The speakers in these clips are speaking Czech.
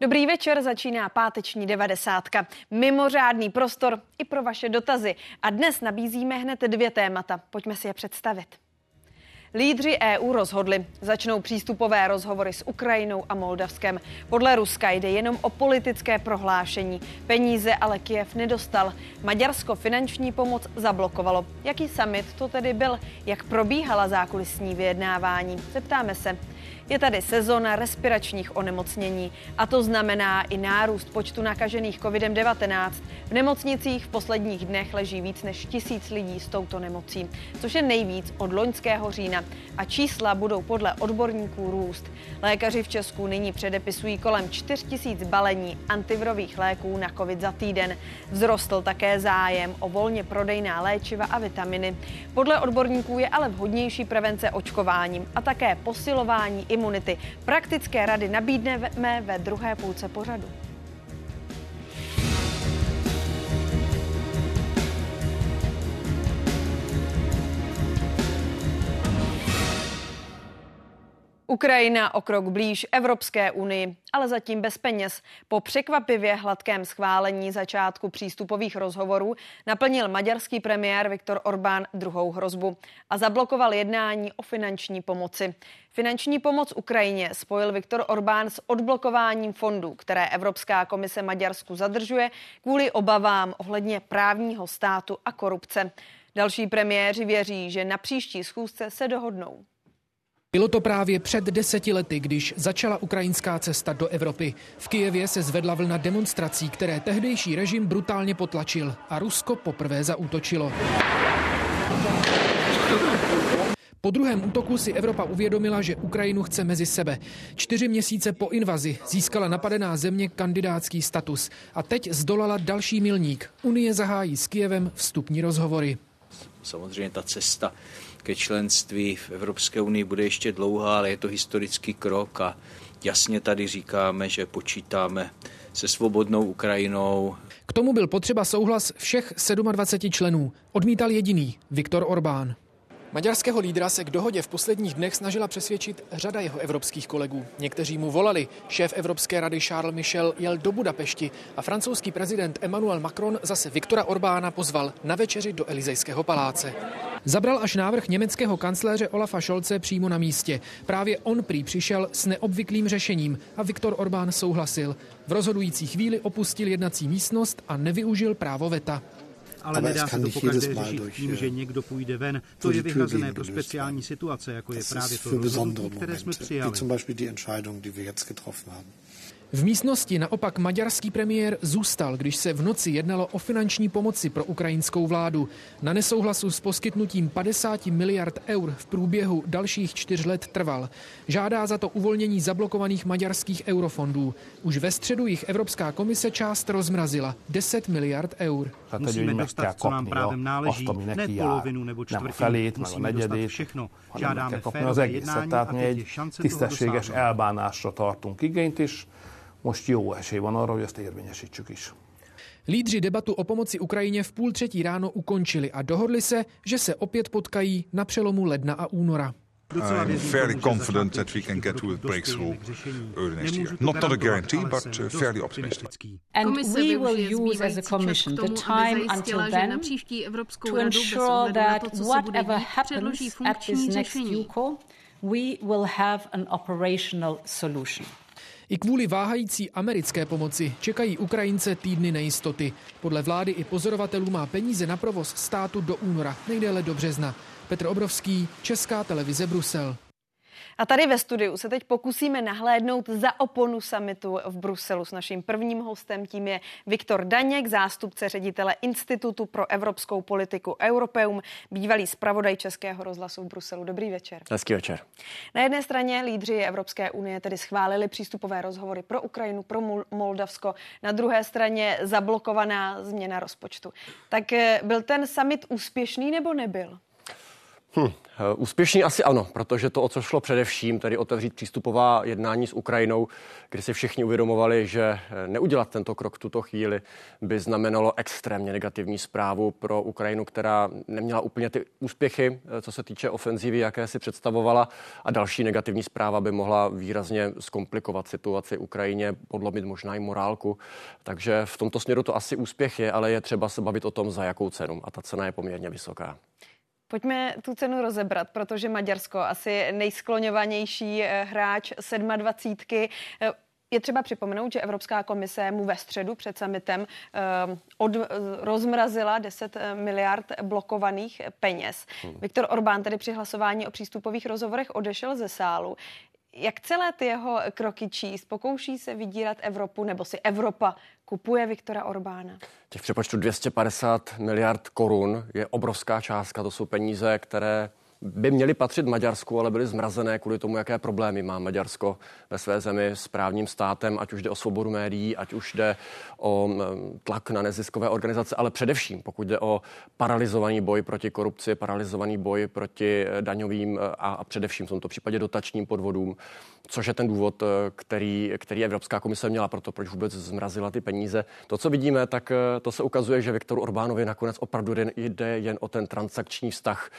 Dobrý večer, začíná páteční devadesátka. Mimořádný prostor i pro vaše dotazy. A dnes nabízíme hned dvě témata. Pojďme si je představit. Lídři EU rozhodli. Začnou přístupové rozhovory s Ukrajinou a Moldavskem. Podle Ruska jde jenom o politické prohlášení. Peníze ale Kiev nedostal. Maďarsko finanční pomoc zablokovalo. Jaký summit to tedy byl? Jak probíhala zákulisní vyjednávání? Zeptáme se. Je tady sezona respiračních onemocnění a to znamená i nárůst počtu nakažených COVID-19. V nemocnicích v posledních dnech leží víc než tisíc lidí s touto nemocí, což je nejvíc od loňského října a čísla budou podle odborníků růst. Lékaři v Česku nyní předepisují kolem 4 tisíc balení antivirových léků na COVID za týden. Vzrostl také zájem o volně prodejná léčiva a vitaminy. Podle odborníků je ale vhodnější prevence očkováním a také posilování imunity. Praktické rady nabídneme ve druhé půlce pořadu. Ukrajina o krok blíž Evropské unii, ale zatím bez peněz. Po překvapivě hladkém schválení začátku přístupových rozhovorů naplnil maďarský premiér Viktor Orbán druhou hrozbu a zablokoval jednání o finanční pomoci. Finanční pomoc Ukrajině spojil Viktor Orbán s odblokováním fondů, které Evropská komise Maďarsku zadržuje kvůli obavám ohledně právního státu a korupce. Další premiéři věří, že na příští schůzce se dohodnou. Bylo to právě před deseti lety, když začala ukrajinská cesta do Evropy. V Kijevě se zvedla vlna demonstrací, které tehdejší režim brutálně potlačil a Rusko poprvé zaútočilo. Po druhém útoku si Evropa uvědomila, že Ukrajinu chce mezi sebe. Čtyři měsíce po invazi získala napadená země kandidátský status a teď zdolala další milník. Unie zahájí s Kijevem vstupní rozhovory. Samozřejmě ta cesta ke členství v Evropské unii bude ještě dlouhá, ale je to historický krok a jasně tady říkáme, že počítáme se svobodnou Ukrajinou. K tomu byl potřeba souhlas všech 27 členů. Odmítal jediný, Viktor Orbán. Maďarského lídra se k dohodě v posledních dnech snažila přesvědčit řada jeho evropských kolegů. Někteří mu volali. Šéf Evropské rady Charles Michel jel do Budapešti a francouzský prezident Emmanuel Macron zase Viktora Orbána pozval na večeři do Elizejského paláce. Zabral až návrh německého kancléře Olafa Scholze přímo na místě. Právě on prý přišel s neobvyklým řešením a Viktor Orbán souhlasil. V rozhodující chvíli opustil jednací místnost a nevyužil právo veta ale nedá se to pokaždé řešit tím, že někdo půjde ven. To je vyhrazené pro speciální situace, jako je právě to rozhodnutí, které jsme přijali. V místnosti naopak maďarský premiér zůstal, když se v noci jednalo o finanční pomoci pro ukrajinskou vládu. Na nesouhlasu s poskytnutím 50 miliard eur v průběhu dalších čtyř let trval. Žádá za to uvolnění zablokovaných maďarských eurofondů. Už ve středu jich Evropská komise část rozmrazila 10 miliard eur. Musíme dostat, co nám právem náleží, ne polovinu nebo čtvrtinu, musíme dostat všechno. Žádáme férové jednání a teď je šance toho dosáhnout. Most jó esély van arra, hogy ezt érvényesítsük is. Lídři debatu o pomoci Ukrajině v půl třetí ráno ukončili a dohodli se, že se opět potkají na přelomu ledna a února. I'm fairly confident that we can get to a breakthrough early next year. Not, not a guarantee, but uh, fairly optimistic. And we will use as a commission the time until then to ensure that whatever happens at this next UCO, we will have an operational solution. I kvůli váhající americké pomoci čekají Ukrajince týdny nejistoty. Podle vlády i pozorovatelů má peníze na provoz státu do února, nejdéle do března. Petr Obrovský, Česká televize Brusel. A tady ve studiu se teď pokusíme nahlédnout za oponu samitu v Bruselu. S naším prvním hostem tím je Viktor Daněk, zástupce ředitele Institutu pro evropskou politiku Europeum, bývalý zpravodaj Českého rozhlasu v Bruselu. Dobrý večer. Hezký večer. Na jedné straně lídři Evropské unie tedy schválili přístupové rozhovory pro Ukrajinu, pro Moldavsko, na druhé straně zablokovaná změna rozpočtu. Tak eh, byl ten summit úspěšný nebo nebyl? Hm, úspěšný asi ano, protože to, o co šlo především, tedy otevřít přístupová jednání s Ukrajinou, kdy si všichni uvědomovali, že neudělat tento krok v tuto chvíli by znamenalo extrémně negativní zprávu pro Ukrajinu, která neměla úplně ty úspěchy, co se týče ofenzívy, jaké si představovala. A další negativní zpráva by mohla výrazně zkomplikovat situaci Ukrajině, podlomit možná i morálku. Takže v tomto směru to asi úspěch je, ale je třeba se bavit o tom, za jakou cenu. A ta cena je poměrně vysoká. Pojďme tu cenu rozebrat, protože Maďarsko asi nejskloňovanější eh, hráč 27. Eh, je třeba připomenout, že Evropská komise mu ve středu před summitem eh, od, rozmrazila 10 miliard blokovaných peněz. Hmm. Viktor Orbán tedy při hlasování o přístupových rozhovorech odešel ze sálu. Jak celé ty jeho kroky číst? Pokouší se vydírat Evropu nebo si Evropa kupuje Viktora Orbána? Těch přepočtu 250 miliard korun je obrovská částka. To jsou peníze, které by měly patřit Maďarsku, ale byly zmrazené kvůli tomu, jaké problémy má Maďarsko ve své zemi s právním státem, ať už jde o svobodu médií, ať už jde o tlak na neziskové organizace, ale především, pokud jde o paralizovaný boj proti korupci, paralizovaný boj proti eh, daňovým eh, a, především v tomto případě dotačním podvodům, což je ten důvod, eh, který, který Evropská komise měla pro to, proč vůbec zmrazila ty peníze. To, co vidíme, tak to se ukazuje, že Viktoru Orbánovi nakonec opravdu jde jen o ten transakční vztah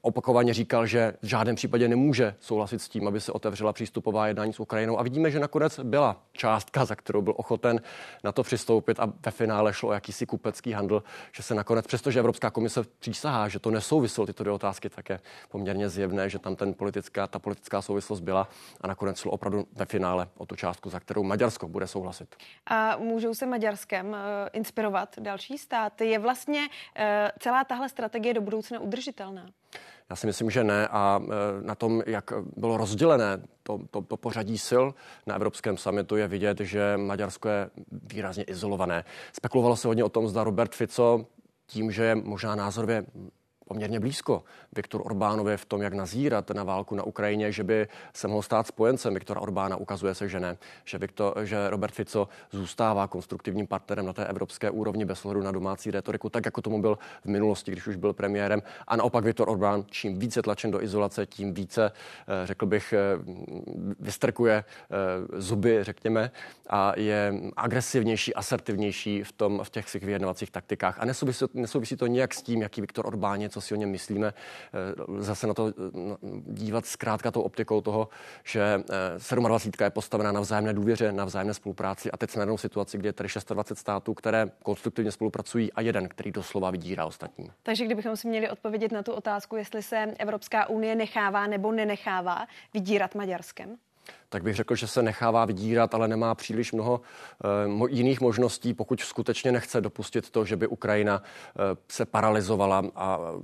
opakovaně říkal, že v žádném případě nemůže souhlasit s tím, aby se otevřela přístupová jednání s Ukrajinou. A vidíme, že nakonec byla částka, za kterou byl ochoten na to přistoupit a ve finále šlo o jakýsi kupecký handl, že se nakonec, přestože Evropská komise přísahá, že to nesouviselo tyto dvě otázky, tak je poměrně zjevné, že tam ten politická, ta politická souvislost byla a nakonec šlo opravdu ve finále o tu částku, za kterou Maďarsko bude souhlasit. A můžou se Maďarskem uh, inspirovat další státy? Je vlastně uh, celá tahle strategie do budoucna udržitelná? Já si myslím, že ne. A e, na tom, jak bylo rozdělené to, to, to pořadí sil na Evropském samitu, je vidět, že Maďarsko je výrazně izolované. Spekulovalo se hodně o tom, zda Robert Fico tím, že je možná názorově poměrně blízko Viktor Orbánovi v tom, jak nazírat na válku na Ukrajině, že by se mohl stát spojencem Viktora Orbána. Ukazuje se, že ne. Že, Viktor, že Robert Fico zůstává konstruktivním partnerem na té evropské úrovni bez ohledu na domácí retoriku, tak jako tomu byl v minulosti, když už byl premiérem. A naopak Viktor Orbán, čím více tlačen do izolace, tím více, eh, řekl bych, eh, vystrkuje eh, zuby, řekněme, a je agresivnější, asertivnější v, tom, v těch svých vyjednovacích taktikách. A nesouvisí, nesouvisí to nijak s tím, jaký Viktor Orbán je, si o něm myslíme. Eh, zase na to eh, dívat zkrátka tou optikou toho, že 27. Eh, je postavená na vzájemné důvěře, na vzájemné spolupráci a teď jsme na situaci, kde je tady 26 států, které konstruktivně spolupracují a jeden, který doslova vydírá ostatní. Takže kdybychom si měli odpovědět na tu otázku, jestli se Evropská unie nechává nebo nenechává vydírat Maďarskem? Tak bych řekl, že se nechává vydírat, ale nemá příliš mnoho uh, jiných možností, pokud skutečně nechce dopustit to, že by Ukrajina uh, se paralizovala a uh,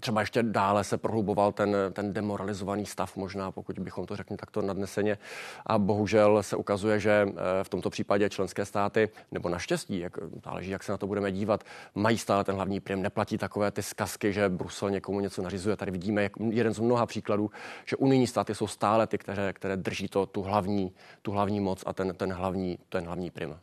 třeba ještě dále se prohluboval ten, ten demoralizovaný stav, možná pokud bychom to řekli takto nadneseně. A bohužel se ukazuje, že v tomto případě členské státy, nebo naštěstí, jak, záleží, jak se na to budeme dívat, mají stále ten hlavní prim. Neplatí takové ty zkazky, že Brusel někomu něco nařizuje. Tady vidíme jak jeden z mnoha příkladů, že unijní státy jsou stále ty, které které drží to, tu, hlavní, tu hlavní moc a ten, ten, hlavní, ten hlavní prim.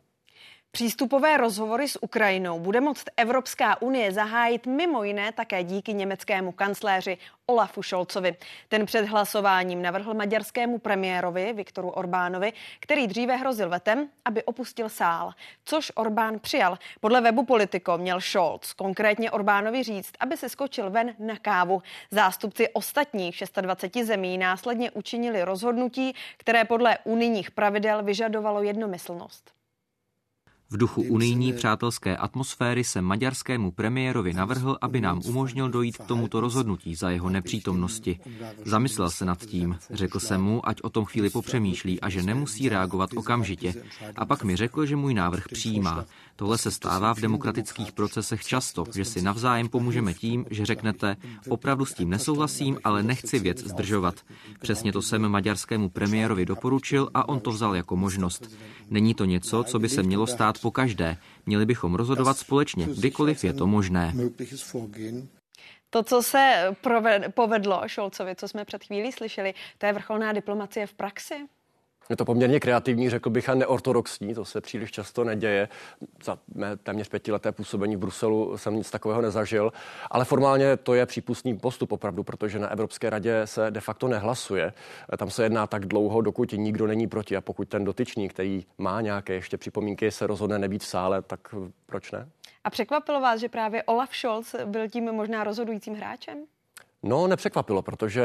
Přístupové rozhovory s Ukrajinou bude moct Evropská unie zahájit mimo jiné také díky německému kancléři Olafu Šolcovi. Ten před hlasováním navrhl maďarskému premiérovi Viktoru Orbánovi, který dříve hrozil vetem, aby opustil sál, což Orbán přijal. Podle webu Politico měl Scholz konkrétně Orbánovi říct, aby se skočil ven na kávu. Zástupci ostatních 26 zemí následně učinili rozhodnutí, které podle unijních pravidel vyžadovalo jednomyslnost. V duchu unijní přátelské atmosféry se maďarskému premiérovi navrhl, aby nám umožnil dojít k tomuto rozhodnutí za jeho nepřítomnosti. Zamyslel se nad tím, řekl jsem mu, ať o tom chvíli popřemýšlí a že nemusí reagovat okamžitě. A pak mi řekl, že můj návrh přijímá. Tohle se stává v demokratických procesech často, že si navzájem pomůžeme tím, že řeknete, opravdu s tím nesouhlasím, ale nechci věc zdržovat. Přesně to jsem maďarskému premiérovi doporučil a on to vzal jako možnost. Není to něco, co by se mělo stát po každé. Měli bychom rozhodovat společně, kdykoliv je to možné. To, co se povedlo Šolcovi, co jsme před chvílí slyšeli, to je vrcholná diplomacie v praxi? Je to poměrně kreativní, řekl bych, a neortodoxní, to se příliš často neděje. Za mé téměř pětileté působení v Bruselu jsem nic takového nezažil, ale formálně to je přípustný postup opravdu, protože na Evropské radě se de facto nehlasuje. Tam se jedná tak dlouho, dokud nikdo není proti a pokud ten dotyčný, který má nějaké ještě připomínky, se rozhodne nebýt v sále, tak proč ne? A překvapilo vás, že právě Olaf Scholz byl tím možná rozhodujícím hráčem? No, nepřekvapilo, protože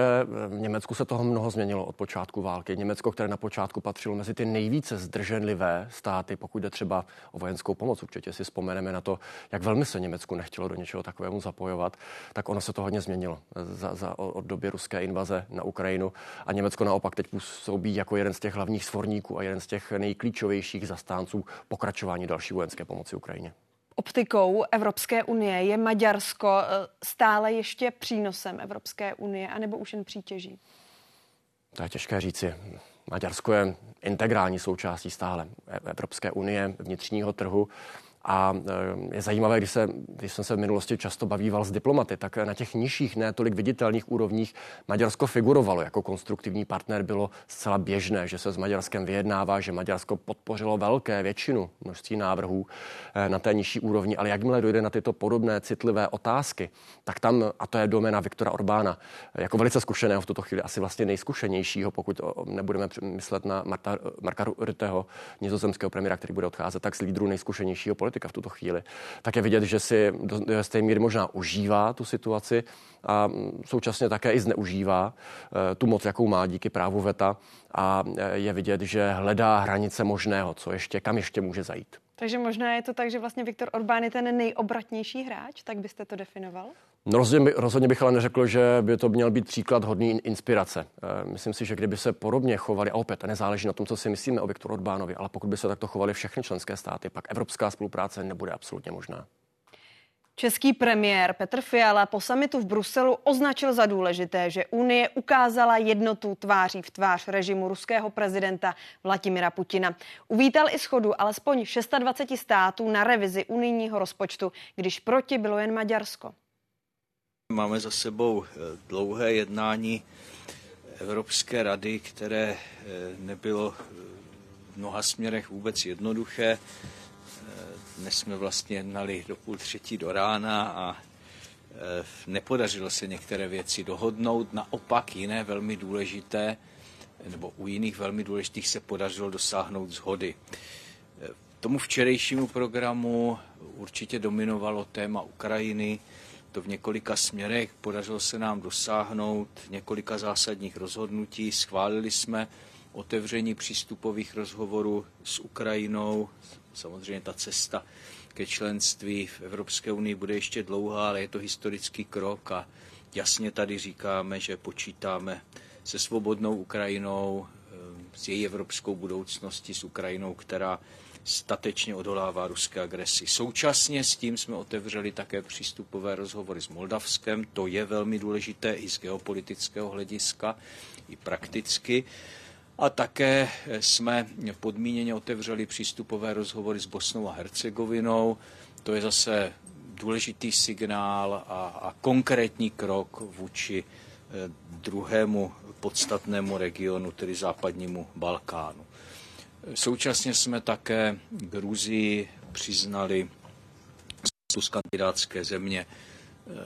v Německu se toho mnoho změnilo od počátku války. Německo, které na počátku patřilo mezi ty nejvíce zdrženlivé státy, pokud jde třeba o vojenskou pomoc, určitě si vzpomeneme na to, jak velmi se Německu nechtělo do něčeho takovému zapojovat, tak ono se to hodně změnilo za, za, od doby ruské invaze na Ukrajinu. A Německo naopak teď působí jako jeden z těch hlavních svorníků a jeden z těch nejklíčovějších zastánců pokračování další vojenské pomoci Ukrajině optikou Evropské unie je Maďarsko eh, stále ještě přínosem Evropské unie, anebo už jen přítěží? To je těžké říci. Maďarsko je integrální součástí stále Evropské unie, vnitřního trhu. A eh, je zajímavé, když, se, když jsem se v minulosti často bavíval s diplomaty, tak na těch nižších, ne tolik viditelných úrovních Maďarsko figurovalo jako konstruktivní partner. Bylo zcela běžné, že se s Maďarskem vyjednává, že Maďarsko podpořilo velké většinu množství návrhů eh, na té nižší úrovni. Ale jakmile dojde na tyto podobné citlivé otázky, tak tam, a to je doména Viktora Orbána, jako velice zkušeného v tuto chvíli, asi vlastně nejzkušenějšího, pokud nebudeme myslet na Marta, Marka Rutteho, nizozemského premiéra, který bude odcházet, tak z lídru nejzkušenějšího politika v tuto chvíli, tak je vidět, že si do jisté míry možná užívá tu situaci a současně také i zneužívá eh, tu moc, jakou má díky právu VETA a eh, je vidět, že hledá hranice možného, co ještě, kam ještě může zajít. Takže možná je to tak, že vlastně Viktor Orbán je ten nejobratnější hráč, tak byste to definoval? No rozhodně, rozhodně bych ale neřekl, že by to měl být příklad hodný inspirace. Eh, myslím si, že kdyby se podobně chovali, a opět nezáleží na tom, co si myslíme o Viktoru Orbánovi, ale pokud by se takto chovali všechny členské státy, pak evropská spolupráce nebude absolutně možná. Český premiér Petr Fiala po samitu v Bruselu označil za důležité, že Unie ukázala jednotu tváří v tvář režimu ruského prezidenta Vladimira Putina. Uvítal i schodu alespoň 26 států na revizi unijního rozpočtu, když proti bylo jen Maďarsko. Máme za sebou eh, dlouhé jednání Evropské rady, které eh, nebylo eh, v mnoha směrech vůbec jednoduché. Dnes jsme vlastně jednali do půl třetí do rána a nepodařilo se některé věci dohodnout. Naopak jiné velmi důležité, nebo u jiných velmi důležitých se podařilo dosáhnout zhody. Tomu včerejšímu programu určitě dominovalo téma Ukrajiny, to v několika směrech. Podařilo se nám dosáhnout několika zásadních rozhodnutí. Schválili jsme otevření přístupových rozhovorů s Ukrajinou. Samozřejmě ta cesta ke členství v Evropské unii bude ještě dlouhá, ale je to historický krok a jasně tady říkáme, že počítáme se svobodnou Ukrajinou, eh, s její evropskou budoucností, s Ukrajinou, která statečně odolává ruské agresi. Současně s tím jsme otevřeli také přístupové rozhovory s Moldavskem. To je velmi důležité i z geopolitického hlediska, i prakticky. A také jsme podmíněně otevřeli přístupové rozhovory s Bosnou a Hercegovinou. To je zase důležitý signál a, a konkrétní krok vůči eh, druhému podstatnému regionu, tedy západnímu Balkánu. Současně jsme také Gruzii přiznali z kandidátské země.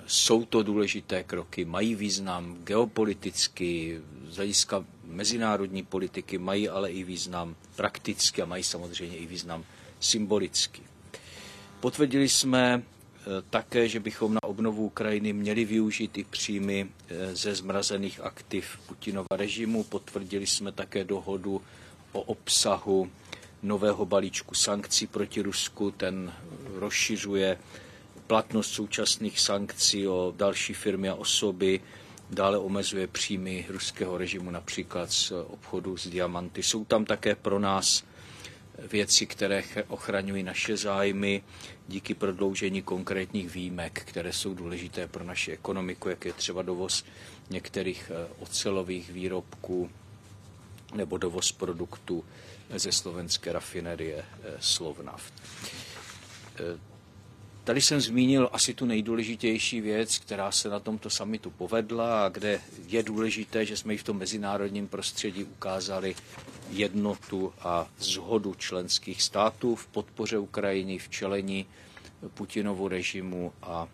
Jsou to důležité kroky, mají význam geopoliticky, z hlediska mezinárodní politiky, mají ale i význam prakticky a mají samozřejmě i význam symbolicky. Potvrdili jsme eh, také, že bychom na obnovu Ukrajiny měli využít i příjmy eh, ze zmrazených aktiv Putinova režimu. Potvrdili jsme také dohodu o obsahu nového balíčku sankcí proti Rusku. Ten rozšiřuje platnost současných sankcí o další firmy a osoby, dále omezuje příjmy ruského režimu například z obchodu s diamanty. Jsou tam také pro nás věci, které ochraňují naše zájmy díky prodloužení konkrétních výjimek, které jsou důležité pro naši ekonomiku, jak je třeba dovoz některých eh, ocelových výrobků, nebo dovoz produktů ze slovenské rafinerie eh, Slovnaft. Eh, Tady jsem zmínil asi tu nejdůležitější věc, která se na tomto samitu povedla a kde je důležité, že jsme i v tom mezinárodním prostředí ukázali jednotu a zhodu členských států v podpoře Ukrajiny, v čelení Putinovu režimu a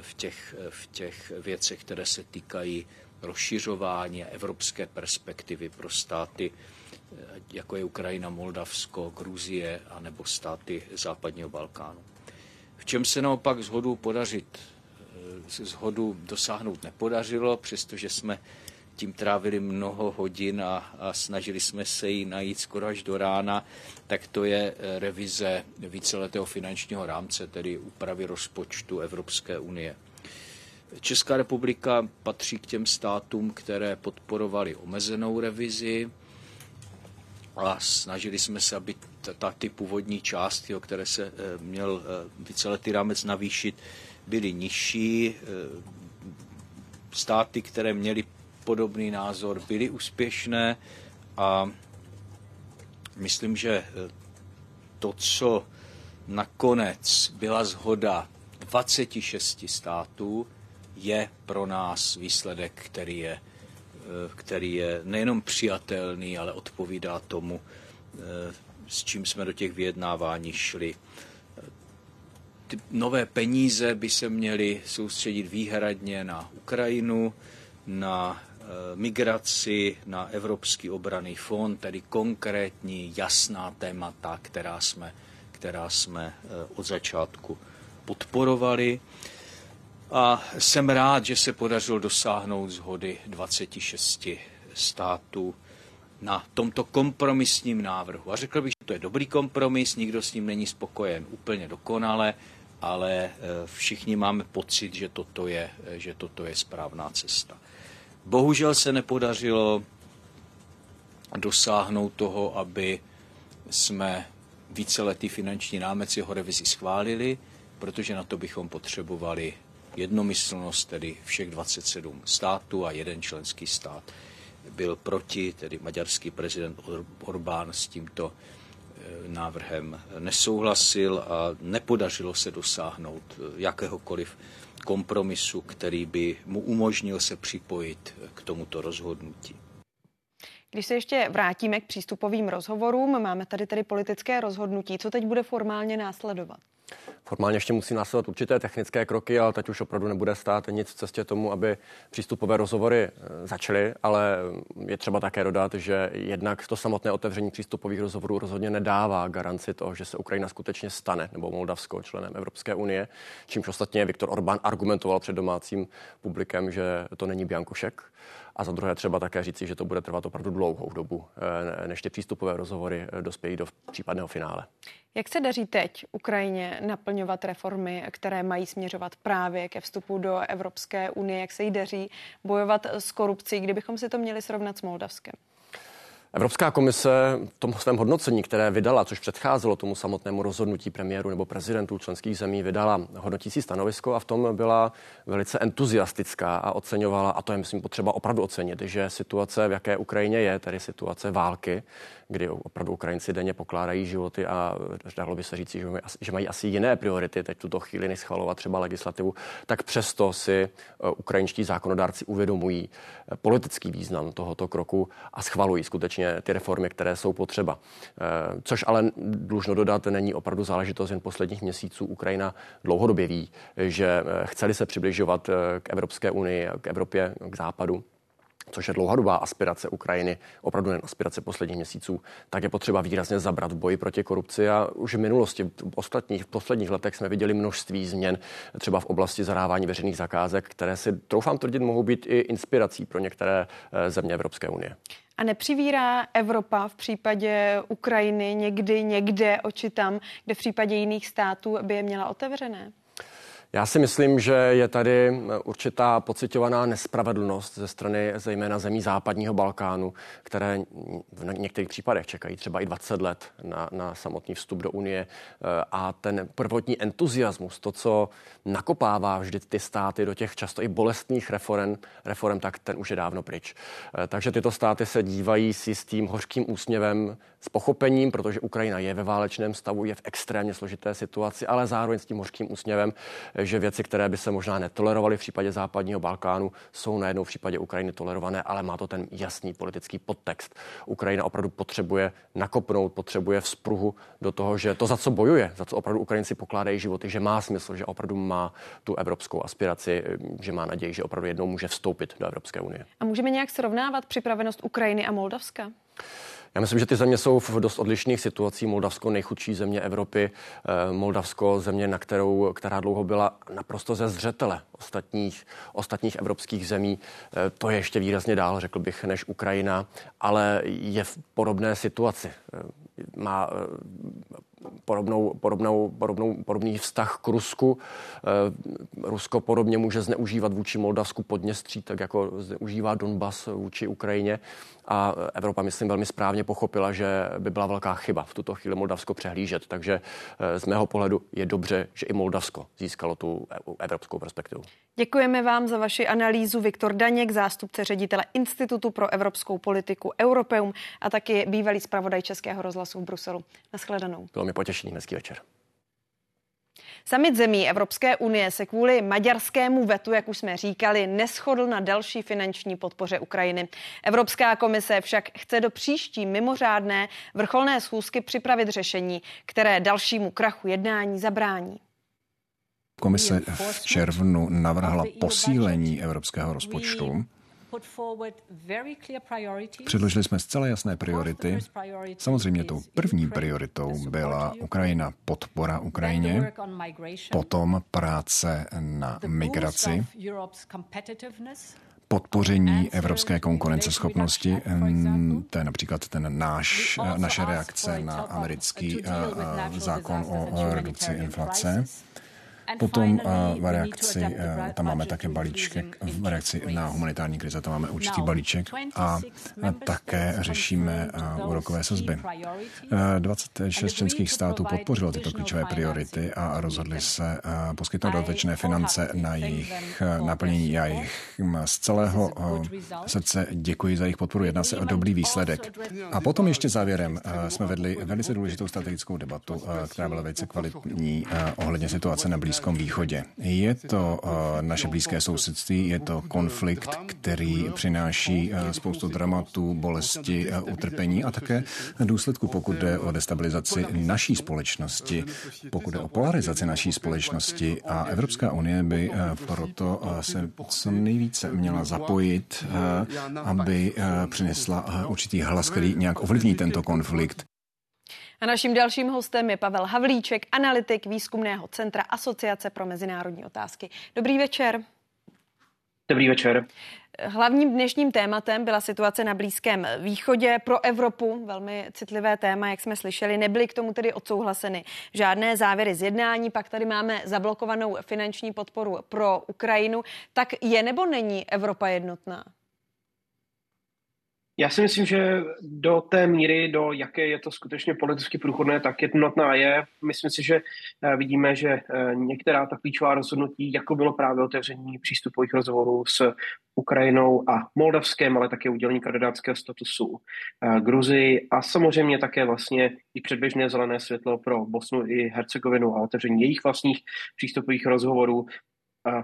v těch, v těch věcech, které se týkají rozšiřování a evropské perspektivy pro státy, jako je Ukrajina, Moldavsko, Gruzie a nebo státy západního Balkánu. V čem se naopak zhodu podařit, zhodu dosáhnout nepodařilo, přestože jsme tím trávili mnoho hodin a, a snažili jsme se ji najít skoro až do rána, tak to je revize víceletého finančního rámce, tedy úpravy rozpočtu Evropské unie. Česká republika patří k těm státům, které podporovali omezenou revizi a snažili jsme se, aby ta, ty původní částky, o které se eh, měl eh, víceletý rámec navýšit, byly nižší. Eh, státy, které měly podobný názor, byly úspěšné a myslím, že to, co nakonec byla zhoda 26 států, je pro nás výsledek, který je, který je nejenom přijatelný, ale odpovídá tomu, s čím jsme do těch vyjednávání šli. Ty nové peníze by se měly soustředit výhradně na Ukrajinu, na eh, migraci, na Evropský obraný fond, tedy konkrétní, jasná témata, která jsme, která jsme eh, od začátku podporovali. A jsem rád, že se podařilo dosáhnout zhody 26 států na tomto kompromisním návrhu. A řekl bych, že to je dobrý kompromis, nikdo s ním není spokojen úplně dokonale, ale e, všichni máme pocit, že toto je, že toto je správná cesta. Bohužel se nepodařilo dosáhnout toho, aby jsme víceletý finanční rámec jeho revizi schválili, protože na to bychom potřebovali jednomyslnost, tedy všech 27 států a jeden členský stát byl proti, tedy maďarský prezident Orbán s tímto eh, návrhem nesouhlasil a nepodařilo se dosáhnout eh, jakéhokoliv kompromisu, který by mu umožnil se připojit k tomuto rozhodnutí. Když se ještě vrátíme k přístupovým rozhovorům, máme tady tedy politické rozhodnutí. Co teď bude formálně následovat? Formálně ještě musí následovat určité technické kroky, ale teď už opravdu nebude stát nic v cestě tomu, aby přístupové rozhovory eh, začaly, ale je třeba také dodat, že jednak to samotné otevření přístupových rozhovorů rozhodně nedává garanci toho, že se Ukrajina skutečně stane, nebo Moldavsko členem Evropské unie, čímž ostatně Viktor Orbán argumentoval před domácím publikem, že to není biankošek. A za druhé třeba také říci, že to bude trvat opravdu dlouhou dobu, eh, než ty přístupové rozhovory eh, dospějí do případného finále. Jak se daří teď Ukrajině naplňovat reformy, které mají směřovat právě ke vstupu do Evropské unie? Jak se jí daří bojovat s korupcí, kdybychom si to měli srovnat s Moldavskem? Evropská komise v tom svém hodnocení, které vydala, což předcházelo tomu samotnému rozhodnutí premiéru nebo prezidentů členských zemí, vydala hodnotící stanovisko a v tom byla velice entuziastická a oceňovala, a to je myslím potřeba opravdu ocenit, že situace, v jaké Ukrajině je, tedy situace války, kdy opravdu Ukrajinci denně pokládají životy a dalo by se říct, že, že mají asi jiné priority teď tuto chvíli, než schvalovat třeba legislativu, tak přesto si e, ukrajinští zákonodárci uvědomují e, politický význam tohoto kroku a schvalují skutečně ty reformy, které jsou potřeba. E, což ale dlužno dodat, není opravdu záležitost jen posledních měsíců. Ukrajina dlouhodobě ví, že chceli se přibližovat k Evropské unii, k Evropě, k západu, což je dlouhodobá aspirace Ukrajiny, opravdu jen aspirace posledních měsíců, tak je potřeba výrazně zabrat v boji proti korupci. A už v minulosti, v ostatních, v posledních letech jsme viděli množství změn, třeba v oblasti zadávání veřejných zakázek, které si, troufám tvrdit, mohou být i inspirací pro některé eh, země Evropské unie. A nepřivírá Evropa v případě Ukrajiny někdy někde oči tam, kde v případě jiných států by je měla otevřené? Já si myslím, že je tady určitá pocitovaná nespravedlnost ze strany zejména zemí západního Balkánu, které v některých případech čekají třeba i 20 let na, na samotný vstup do Unie. A ten prvotní entuziasmus, to, co nakopává vždy ty státy do těch často i bolestných reform, reform tak ten už je dávno pryč. Takže tyto státy se dívají si s tím hořkým úsměvem, s pochopením, protože Ukrajina je ve válečném stavu, je v extrémně složité situaci, ale zároveň s tím hořkým úsměvem, že věci, které by se možná netolerovaly v případě západního Balkánu, jsou najednou v případě Ukrajiny tolerované, ale má to ten jasný politický podtext. Ukrajina opravdu potřebuje nakopnout, potřebuje vzpruhu do toho, že to, za co bojuje, za co opravdu Ukrajinci pokládají životy, že má smysl, že opravdu má tu evropskou aspiraci, že má naději, že opravdu jednou může vstoupit do Evropské unie. A můžeme nějak srovnávat připravenost Ukrajiny a Moldavska? Já myslím, že ty země jsou v dost odlišných situacích. Moldavsko nejchudší země Evropy, eh, Moldavsko země, na kterou, která dlouho byla naprosto ze zřetele ostatních, ostatních evropských zemí. Eh, to je ještě výrazně dál, řekl bych, než Ukrajina, ale je v podobné situaci. Eh, má podobnou, podobnou, podobnou, podobný vztah k Rusku. Rusko podobně může zneužívat vůči Moldavsku Podněstří, tak jako zneužívá Donbas vůči Ukrajině. A Evropa, myslím, velmi správně pochopila, že by byla velká chyba v tuto chvíli Moldavsko přehlížet. Takže eh, z mého pohledu je dobře, že i Moldavsko získalo tu evropskou perspektivu. Děkujeme vám za vaši analýzu. Viktor Daněk, zástupce ředitele Institutu pro evropskou politiku Europeum a taky bývalý zpravodaj Českého rozhlasu v Bruselu. Naschledanou. Bylo mi potěšení. Hezký večer. Samit zemí Evropské unie se kvůli maďarskému vetu, jak už jsme říkali, neschodl na další finanční podpoře Ukrajiny. Evropská komise však chce do příští mimořádné vrcholné schůzky připravit řešení, které dalšímu krachu jednání zabrání. Komise v červnu navrhla posílení evropského rozpočtu Předložili jsme zcela jasné priority. Samozřejmě tou první prioritou byla Ukrajina, podpora Ukrajině, potom práce na migraci, podpoření evropské konkurenceschopnosti. To je například ten náš, naše reakce na americký eh, eh, zákon o redukci inflace. Potom eh, v reakci, eh, tam máme také balíček, v reakci na humanitární krize, tam máme určitý balíček a také řešíme eh, úrokové sazby. 26 členských států podpořilo tyto klíčové priority a rozhodli se poskytnout dodatečné finance na jejich naplnění. Já jich z celého srdce děkuji za jejich podporu. Jedná se o dobrý výsledek. A potom ještě závěrem jsme vedli velice důležitou strategickou debatu, která byla velice kvalitní ohledně situace na Blízkém Blízkém východě. Je to eh, naše blízké sousedství, je to konflikt, který přináší eh, spoustu dramatů, bolesti, eh, utrpení a také důsledku, pokud jde o destabilizaci naší společnosti, pokud jde o polarizaci naší společnosti. A Evropská unie by proto se co nejvíce měla zapojit, aby přinesla určitý hlas, který nějak ovlivní tento konflikt. A naším dalším hostem je Pavel Havlíček, analytik výzkumného centra Asociace pro mezinárodní otázky. Dobrý večer. Dobrý večer. Hlavním dnešním tématem byla situace na Blízkém východě. Pro Evropu velmi citlivé téma, jak jsme slyšeli, nebyly k tomu tedy odsouhlaseny žádné závěry z jednání. Pak tady máme zablokovanou finanční podporu pro Ukrajinu. Tak je nebo není Evropa jednotná? Já si myslím, že do té míry, do jaké je to skutečně politicky průchodné, tak jednotná je. Myslím si, že eh, vidíme, že eh, některá ta klíčová rozhodnutí, jako bylo právě otevření přístupových rozhovorů s Ukrajinou a Moldavském, ale také udělení kandidátského statusu eh, Gruzii a samozřejmě také vlastně i předběžné zelené světlo pro Bosnu i Hercegovinu a otevření jejich vlastních přístupových rozhovorů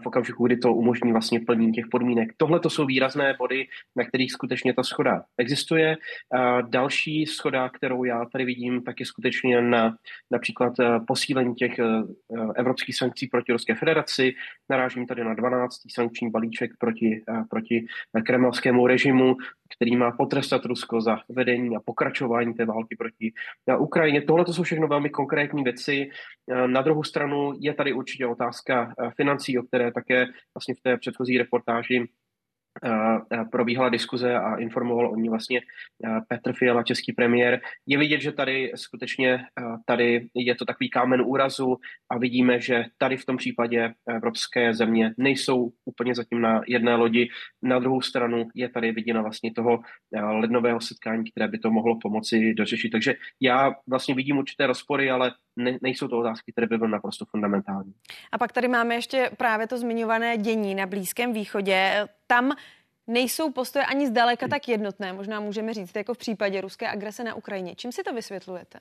v okamžiku, kdy to umožní vlastně plnění těch podmínek. Tohle to jsou výrazné body, na kterých skutečně ta schoda existuje. Další schoda, kterou já tady vidím, tak je skutečně na například e, posílení těch e, e, evropských sankcí proti Ruské federaci. Narážím tady na 12. sankční balíček proti, proti kremelskému režimu, který má potrestat Rusko za vedení a pokračování té války proti Ukrajině. Tohle to jsou všechno velmi konkrétní věci. Na druhou stranu je tady určitě otázka financí, které také vlastně v té předchozí reportáži probíhala diskuze a informoval o ní vlastně Petr Fiala, český premiér. Je vidět, že tady skutečně tady je to takový kámen úrazu a vidíme, že tady v tom případě evropské země nejsou úplně zatím na jedné lodi. Na druhou stranu je tady viděna vlastně toho lednového setkání, které by to mohlo pomoci dořešit. Takže já vlastně vidím určité rozpory, ale ne, nejsou to otázky, které by byly naprosto fundamentální. A pak tady máme ještě právě to zmiňované dění na Blízkém východě. Tam nejsou postoje ani zdaleka tak jednotné, možná můžeme říct, jako v případě ruské agrese na Ukrajině. Čím si to vysvětlujete?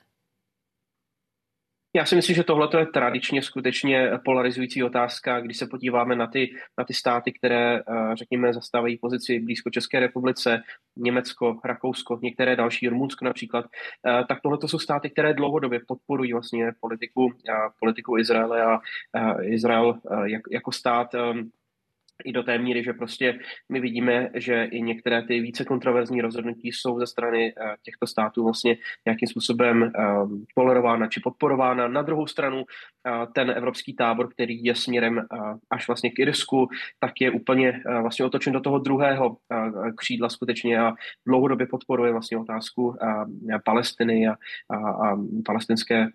Já si myslím, že tohle je tradičně skutečně polarizující otázka, když se podíváme na ty, na ty státy, které, eh, řekněme, zastávají pozici blízko České republice, Německo, Rakousko, některé další, Rumunsko například, eh, tak tohle jsou státy, které dlouhodobě podporují vlastně politiku, politiku Izraele a Izrael eh, jako stát i do té míry, že prostě my vidíme, že i některé ty více kontroverzní rozhodnutí jsou ze strany uh, těchto států vlastně nějakým způsobem uh, tolerována či podporována. Na druhou stranu uh, ten evropský tábor, který je směrem uh, až vlastně k Irsku, tak je úplně vlastně otočen do toho druhého uh, křídla skutečně a dlouhodobě podporuje vlastně otázku Palestiny a, a, a palestinské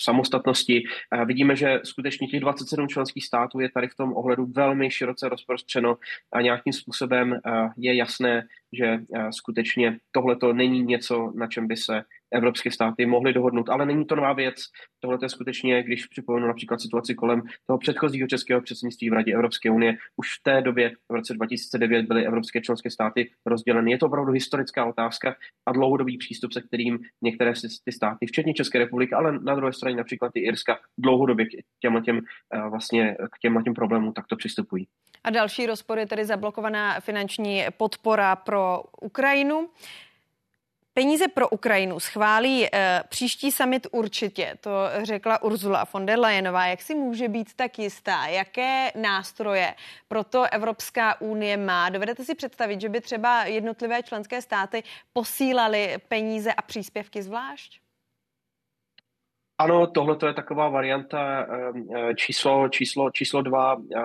samostatnosti. Vidíme, že skutečně těch 27 členských států je tady v tom ohledu velmi široce rozpočet rozprostřeno a nějakým způsobem eh, je jasné, že eh, skutečně tohle to není něco, na čem by se evropské státy mohly dohodnout, ale není to nová věc. Tohle je skutečně, když připomenu například situaci kolem toho předchozího českého předsednictví v Radě Evropské unie, už v té době, v roce 2009, byly evropské členské státy rozděleny. Je to opravdu historická otázka a dlouhodobý přístup, se kterým některé ty státy, včetně České republiky, ale na druhé straně například i Irska, dlouhodobě k těm, těm, eh, vlastně k těm, těm problémům takto přistupují. A další rozpor je tedy zablokovaná finanční podpora pro Ukrajinu. Peníze pro Ukrajinu schválí e, příští summit určitě, to řekla Ursula von der Leyenová. Jak si může být tak jistá? Jaké nástroje pro to Evropská unie má? Dovedete si představit, že by třeba jednotlivé členské státy posílaly peníze a příspěvky zvlášť? Ano, tohle je taková varianta e, číslo, číslo, číslo dva, e,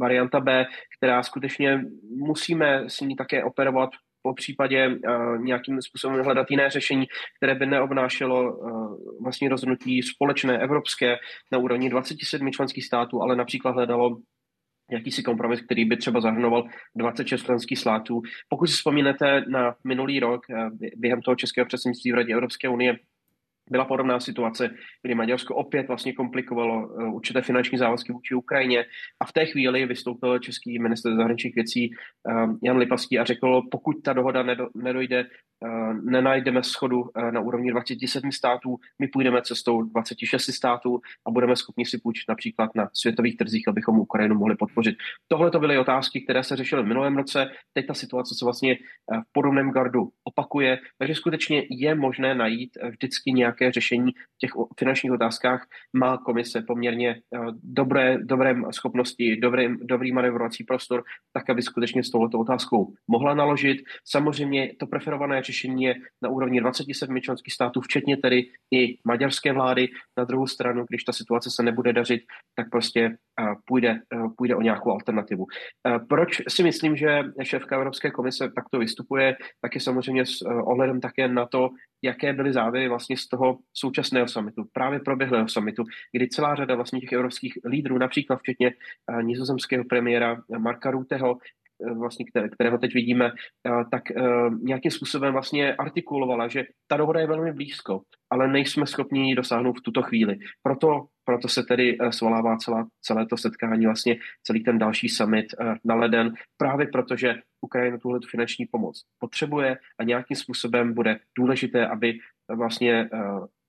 varianta B, která skutečně musíme s ní také operovat po případě uh, nějakým způsobem hledat jiné řešení, které by neobnášelo uh, vlastně rozhodnutí společné evropské na úrovni 27 členských států, ale například hledalo jakýsi kompromis, který by třeba zahrnoval 26 členských států. Pokud si vzpomínáte na minulý rok uh, během toho českého předsednictví v Radě Evropské unie, byla podobná situace, kdy Maďarsko opět vlastně komplikovalo uh, určité finanční závazky vůči Ukrajině. A v té chvíli vystoupil český minister zahraničních věcí uh, Jan Lipavský a řekl, pokud ta dohoda nedo, nedojde, uh, nenajdeme schodu na úrovni 27 států, my půjdeme cestou 26 států a budeme schopni si půjčit například na světových trzích, abychom Ukrajinu mohli podpořit. Tohle to byly otázky, které se řešily v minulém roce, teď ta situace se vlastně v podobném gardu opakuje, takže skutečně je možné najít vždycky nějak nějaké řešení v těch finančních otázkách má komise poměrně eh, dobré, dobré schopnosti, dobrý, dobrý manevrovací prostor, tak aby skutečně s touto otázkou mohla naložit. Samozřejmě to preferované řešení je na úrovni 27 členských států, včetně tedy i maďarské vlády. Na druhou stranu, když ta situace se nebude dařit, tak prostě eh, půjde, eh, půjde o nějakou alternativu. Proč si myslím, že šéfka Evropské komise takto vystupuje, tak je samozřejmě s ohledem také na to, jaké byly závěry vlastně z toho současného samitu, právě proběhlého samitu, kdy celá řada vlastně těch evropských lídrů, například včetně uh, nizozemského premiéra Marka Ruteho, Eh, vlastně, které, kterého teď vidíme, eh, tak eh, nějakým způsobem vlastně artikulovala, že ta dohoda je velmi blízko, ale nejsme schopni ji dosáhnout v tuto chvíli. Proto, proto se tedy svolává celá, celé to setkání, vlastně celý ten další summit na leden, právě protože Ukrajina tuhle finanční pomoc potřebuje a nějakým způsobem bude důležité, aby vlastně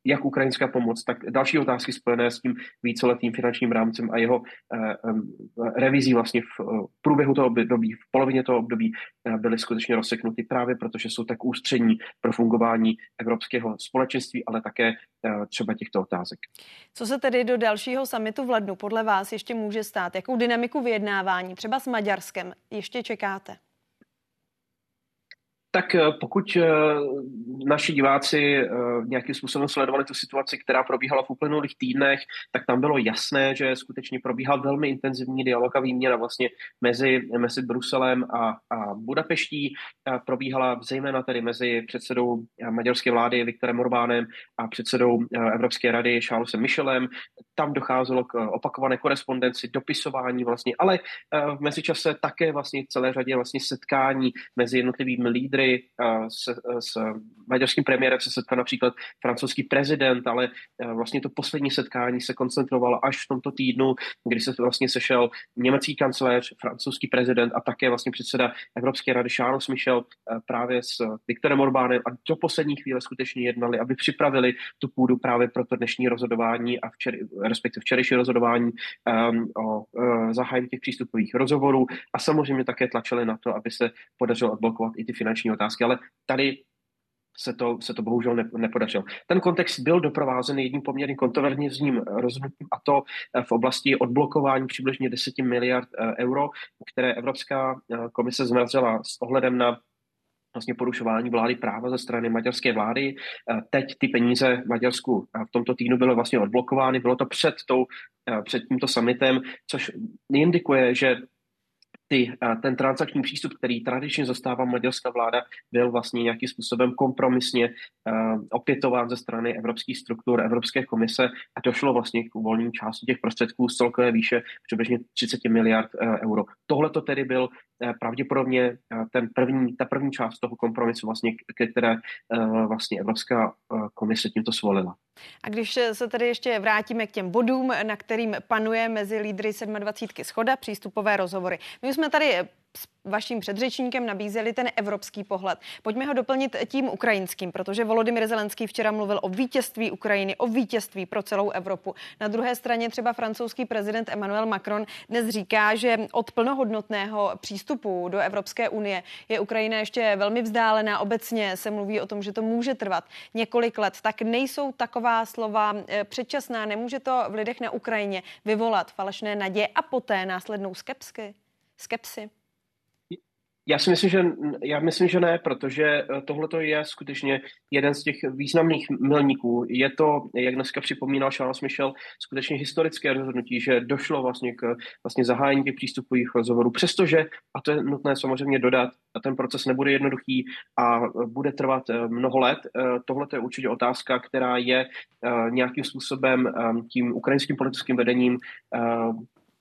jak ukrajinská pomoc, tak další otázky spojené s tím víceletým finančním rámcem a jeho eh, eh, revizí vlastně v eh, průběhu toho období, v polovině toho období byly skutečně rozseknuty právě protože jsou tak ústřední pro fungování evropského společenství, ale také třeba těchto otázek. Co se tedy do dalšího samitu v lednu podle vás ještě může stát? Jakou dynamiku vyjednávání třeba s Maďarskem ještě čekáte? Tak eh, pokud eh, naši diváci eh, nějakým způsobem sledovali tu situaci, která probíhala v uplynulých týdnech, tak tam bylo jasné, že skutečně probíhal velmi intenzivní dialog a výměna vlastně mezi, mezi Bruselem a, a Budapeští. Probíhala zejména tedy mezi předsedou maďarské vlády Viktorem Orbánem a předsedou Evropské rady Charlesem Michelem. Tam docházelo k opakované korespondenci, dopisování vlastně, ale v mezičase také vlastně celé řadě vlastně setkání mezi jednotlivými lídry lídry, s, s maďarským premiérem se setkal například francouzský prezident, ale vlastně to poslední setkání se koncentrovalo až v tomto týdnu, kdy se vlastně sešel německý kancléř, francouzský prezident a také vlastně předseda Evropské rady Charles Michel právě s Viktorem Orbánem. A do poslední chvíle skutečně jednali, aby připravili tu půdu právě pro to dnešní rozhodování a včer, respektive včerejší rozhodování um, o uh, zahájení těch přístupových rozhovorů. A samozřejmě také tlačili na to, aby se podařilo odblokovat i ty finanční finanční otázky, ale tady se to, se to bohužel nepodařilo. Ten kontext byl doprovázen jedním poměrně kontroverzním rozhodnutím a to eh, v oblasti odblokování přibližně 10 miliard eh, euro, které Evropská eh, komise zmrazila s ohledem na vlastně porušování vlády práva ze strany maďarské vlády. Teď ty peníze v Maďarsku v tomto týdnu byly vlastně odblokovány. Bylo to před, tou, před tímto summitem, což indikuje, že ty, ten transakční přístup, který tradičně zastává maďarská vláda, byl vlastně nějakým způsobem kompromisně uh, opětován ze strany evropských struktur, Evropské komise a došlo vlastně k uvolnění části těch prostředků z celkové výše přibližně 30 miliard uh, euro. Tohle to tedy byl uh, pravděpodobně ten první, ta první část toho kompromisu, vlastně, které vlastně Evropská komise tímto svolila. A když se tedy ještě vrátíme k těm bodům, na kterým panuje mezi lídry 27. schoda, přístupové rozhovory. My už jsme tady vaším předřečníkem nabízeli ten evropský pohled. Pojďme ho doplnit tím ukrajinským, protože Volodymyr Zelenský včera mluvil o vítězství Ukrajiny, o vítězství pro celou Evropu. Na druhé straně třeba francouzský prezident Emmanuel Macron dnes říká, že od plnohodnotného přístupu do Evropské unie je Ukrajina ještě velmi vzdálená. Obecně se mluví o tom, že to může trvat několik let. Tak nejsou taková slova eh, předčasná, nemůže to v lidech na Ukrajině vyvolat falešné naděje a poté následnou skepsky? skepsy? Já si myslím, že, já myslím, že ne, protože eh, tohle je skutečně jeden z těch významných milníků. Je to, jak dneska připomínal Charles Michel, skutečně historické rozhodnutí, že došlo vlastně k vlastně zahájení těch přístupových rozhovorů, přestože, a to je nutné samozřejmě dodat, a ten proces nebude jednoduchý a bude trvat eh, mnoho let. Eh, tohle je určitě otázka, která je nějakým způsobem tím ukrajinským politickým vedením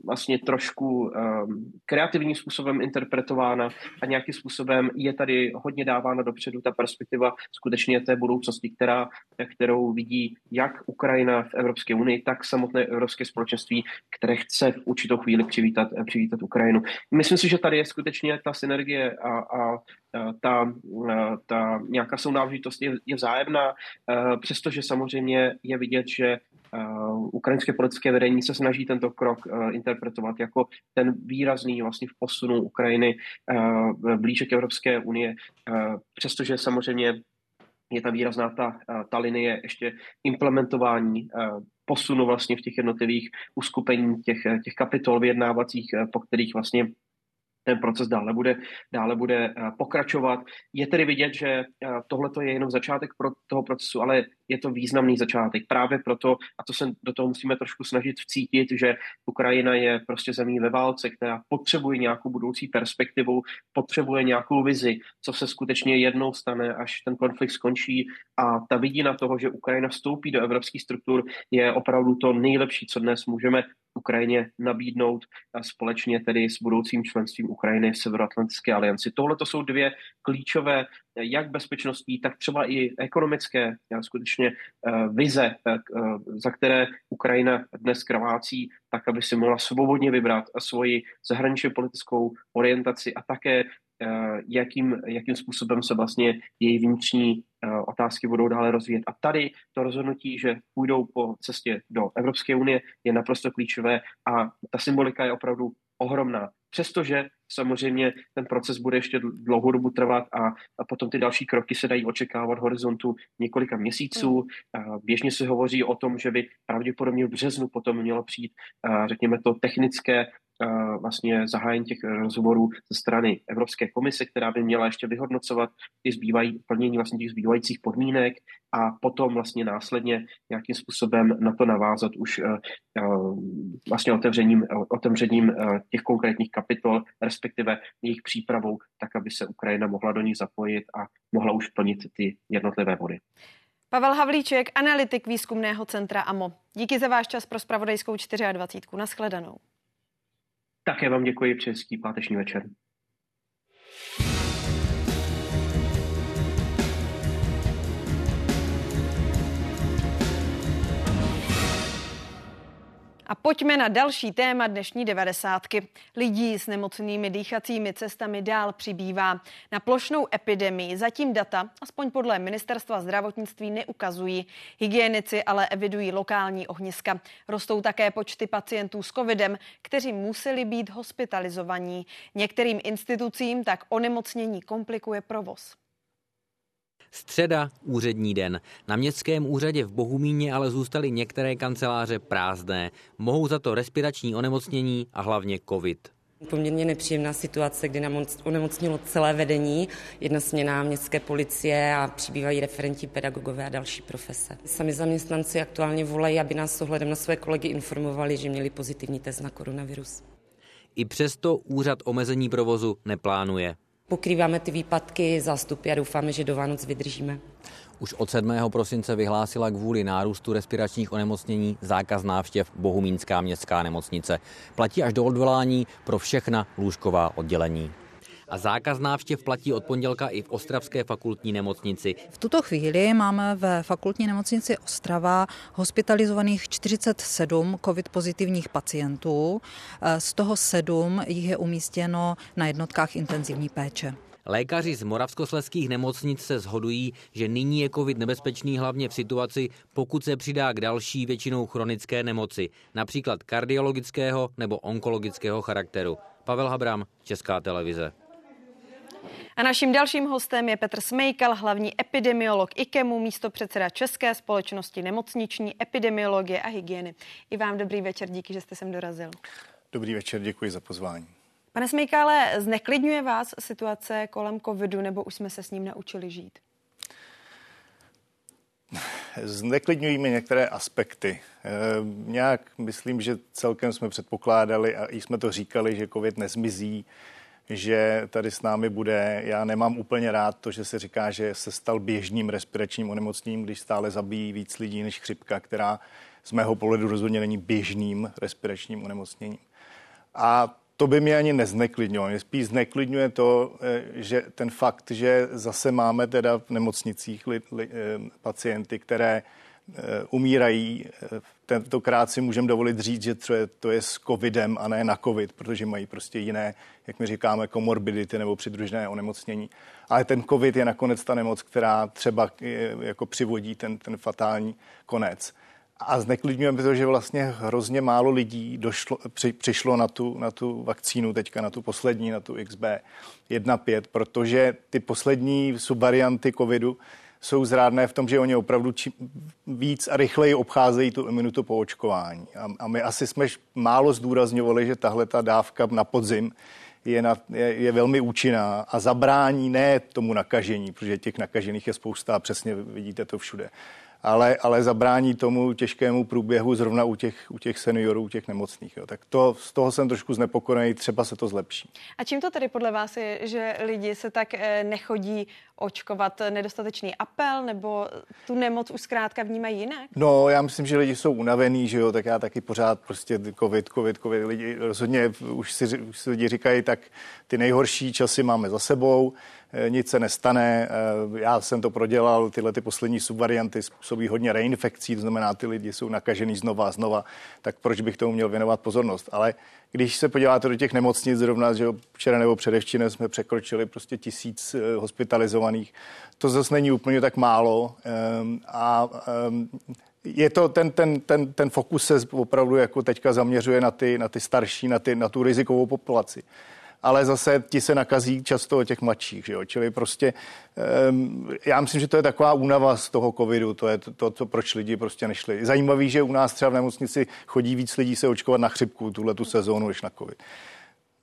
vlastně trošku um, kreativním způsobem interpretována a nějakým způsobem je tady hodně dávána dopředu ta perspektiva skutečně té budoucnosti, která, kterou vidí jak Ukrajina v Evropské unii, tak samotné Evropské společenství, které chce v určitou chvíli přivítat, přivítat Ukrajinu. Myslím si, že tady je skutečně ta synergie a, a ta, ta nějaká sounáležitost je, je vzájemná, přestože samozřejmě je vidět, že ukrajinské politické vedení se snaží tento krok uh, interpretovat jako ten výrazný vlastně v posunu Ukrajiny uh, blíže k Evropské unie, přestože samozřejmě je tam výrazná ta, ta linie ještě implementování posunu vlastně v těch jednotlivých uskupení těch, těch kapitol vyjednávacích, po kterých vlastně ten proces dále bude, dále bude pokračovat. Je tedy vidět, že tohle je jenom začátek pro toho procesu, ale je to významný začátek. Právě proto, a to se do toho musíme trošku snažit vcítit, že Ukrajina je prostě zemí ve válce, která potřebuje nějakou budoucí perspektivu, potřebuje nějakou vizi, co se skutečně jednou stane, až ten konflikt skončí. A ta vidina toho, že Ukrajina vstoupí do evropských struktur, je opravdu to nejlepší, co dnes můžeme Ukrajině nabídnout a společně tedy s budoucím členstvím Ukrajiny v Severoatlantické alianci. Tohle to jsou dvě klíčové jak bezpečnostní, tak třeba i ekonomické skutečně eh, vize, eh, za které Ukrajina dnes krvácí, tak aby si mohla svobodně vybrat svoji zahraničně politickou orientaci a také eh, jakým, jakým způsobem se vlastně její vnitřní otázky budou dále rozvíjet. A tady to rozhodnutí, že půjdou po cestě do Evropské unie, je naprosto klíčové a ta symbolika je opravdu ohromná. Přestože Samozřejmě ten proces bude ještě dlouhou dobu trvat a, a potom ty další kroky se dají očekávat v horizontu několika měsíců. Hmm. Běžně se hovoří o tom, že by pravděpodobně v březnu potom mělo přijít, řekněme to, technické vlastně zahájení těch rozhovorů ze strany Evropské komise, která by měla ještě vyhodnocovat ty zbývají, plnění vlastně těch zbývajících podmínek a potom vlastně následně nějakým způsobem na to navázat už vlastně otevřením, otevřením těch konkrétních kapitol, respektive jejich přípravou, tak, aby se Ukrajina mohla do nich zapojit a mohla už plnit ty jednotlivé body. Pavel Havlíček, analytik výzkumného centra AMO. Díky za váš čas pro spravodajskou 24. Naschledanou. Také vám děkuji, přeji páteční večer. A pojďme na další téma dnešní devadesátky. Lidí s nemocnými dýchacími cestami dál přibývá. Na plošnou epidemii zatím data, aspoň podle ministerstva zdravotnictví, neukazují. Hygienici ale evidují lokální ohniska. Rostou také počty pacientů s covidem, kteří museli být hospitalizovaní. Některým institucím tak onemocnění komplikuje provoz. Středa, úřední den. Na městském úřadě v Bohumíně ale zůstaly některé kanceláře prázdné. Mohou za to respirační onemocnění a hlavně covid. Poměrně nepříjemná situace, kdy nám onemocnilo celé vedení, jedna směna městské policie a přibývají referenti, pedagogové a další profese. Sami zaměstnanci aktuálně volají, aby nás s ohledem na své kolegy informovali, že měli pozitivní test na koronavirus. I přesto úřad omezení provozu neplánuje pokrýváme ty výpadky, zástupy a doufáme, že do Vánoc vydržíme. Už od 7. prosince vyhlásila kvůli nárůstu respiračních onemocnění zákaz návštěv Bohumínská městská nemocnice. Platí až do odvolání pro všechna lůžková oddělení a zákaz návštěv platí od pondělka i v Ostravské fakultní nemocnici. V tuto chvíli máme ve fakultní nemocnici Ostrava hospitalizovaných 47 covid pozitivních pacientů, z toho 7 jich je umístěno na jednotkách intenzivní péče. Lékaři z moravskosleských nemocnic se shodují, že nyní je covid nebezpečný hlavně v situaci, pokud se přidá k další většinou chronické nemoci, například kardiologického nebo onkologického charakteru. Pavel Habram, Česká televize. A naším dalším hostem je Petr Smejkal, hlavní epidemiolog IKEMu, místo předseda České společnosti nemocniční epidemiologie a hygieny. I vám dobrý večer, díky, že jste sem dorazil. Dobrý večer, děkuji za pozvání. Pane Smejkale, zneklidňuje vás situace kolem covidu, nebo už jsme se s ním naučili žít? Zneklidňují mi některé aspekty. E, nějak myslím, že celkem jsme předpokládali a i jsme to říkali, že covid nezmizí, že tady s námi bude. Já nemám úplně rád to, že se říká, že se stal běžným respiračním onemocněním, když stále zabíjí víc lidí než chřipka, která z mého pohledu rozhodně není běžným respiračním onemocněním. A to by mě ani nezneklidňovalo. Mě spíš zneklidňuje to, eh, že ten fakt, že zase máme teda v nemocnicích li, li, eh, pacienty, které umírají. Eh, tentokrát si můžeme dovolit říct, že to je s covidem a ne na covid, protože mají prostě jiné, jak my říkáme, komorbidity nebo přidružené onemocnění. Ale ten covid je nakonec ta nemoc, která třeba jako přivodí ten, ten fatální konec. A zneklidňujeme to, že vlastně hrozně málo lidí došlo, při, přišlo na tu, na tu vakcínu teďka, na tu poslední, na tu XB1.5, protože ty poslední subvarianty covidu jsou zrádné v tom, že oni opravdu či, víc a rychleji obcházejí tu imunitu po očkování. A, a my asi jsme málo zdůrazňovali, že tahle ta dávka na podzim je, na, je, je velmi účinná a zabrání ne tomu nakažení, protože těch nakažených je spousta a přesně vidíte to všude ale, ale zabrání tomu těžkému průběhu zrovna u těch, u těch seniorů, u těch nemocných. Jo. Tak to, z toho jsem trošku znepokojený, třeba se to zlepší. A čím to tedy podle vás je, že lidi se tak eh, nechodí očkovat? Nedostatečný apel nebo tu nemoc už zkrátka vnímají jinak? No, já myslím, že lidi jsou unavený, že jo, tak já taky pořád prostě covid, covid, covid. Lidi rozhodně už si, už si lidi říkají, tak ty nejhorší časy máme za sebou nic se nestane. Eh, já jsem to prodělal, tyhle ty poslední subvarianty způsobí hodně reinfekcí, to znamená, ty lidi jsou nakažený znova a znova, tak proč bych tomu měl věnovat pozornost? Ale když se podíváte do těch nemocnic, zrovna, že včera nebo předevčírem jsme překročili prostě tisíc eh, hospitalizovaných, to zase není úplně tak málo ehm, a ehm, je to ten, ten, ten, ten fokus se opravdu jako teďka zaměřuje na ty, na ty starší, na, ty, na tu rizikovou populaci. Ale zase ti se nakazí často o těch mladších. Že jo? Čili prostě um, já myslím, že to je taková únava z toho covidu, to je to, to, to, proč lidi prostě nešli. Zajímavý, že u nás třeba v nemocnici chodí víc lidí se očkovat na chřipku tuhle tu sezónu, než na covid.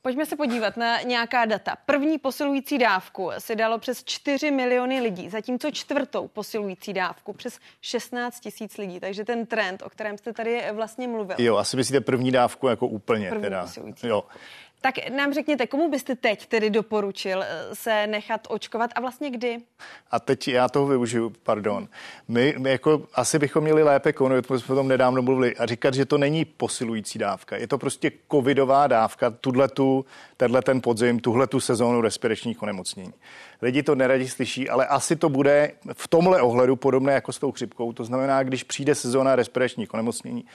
Pojďme se podívat na nějaká data. První posilující dávku si dalo přes 4 miliony lidí, zatímco čtvrtou posilující dávku přes 16 tisíc lidí. Takže ten trend, o kterém jste tady vlastně mluvil. Jo, asi myslíte první dávku jako úplně. První teda. Posilující. Jo. Tak nám řekněte, komu byste teď tedy doporučil eh, se nechat očkovat a vlastně kdy? A teď já toho využiju, pardon. My, my jako asi bychom měli lépe konovat, jsme o tom nedávno mluvili, a říkat, že to není posilující dávka. Je to prostě covidová dávka, tu, tenhle ten podzim, tuhle tu sezónu respiračních onemocnění. Lidi to neradi slyší, ale asi to bude v tomhle ohledu podobné jako s tou chřipkou. To znamená, když přijde sezóna respiračních onemocnění,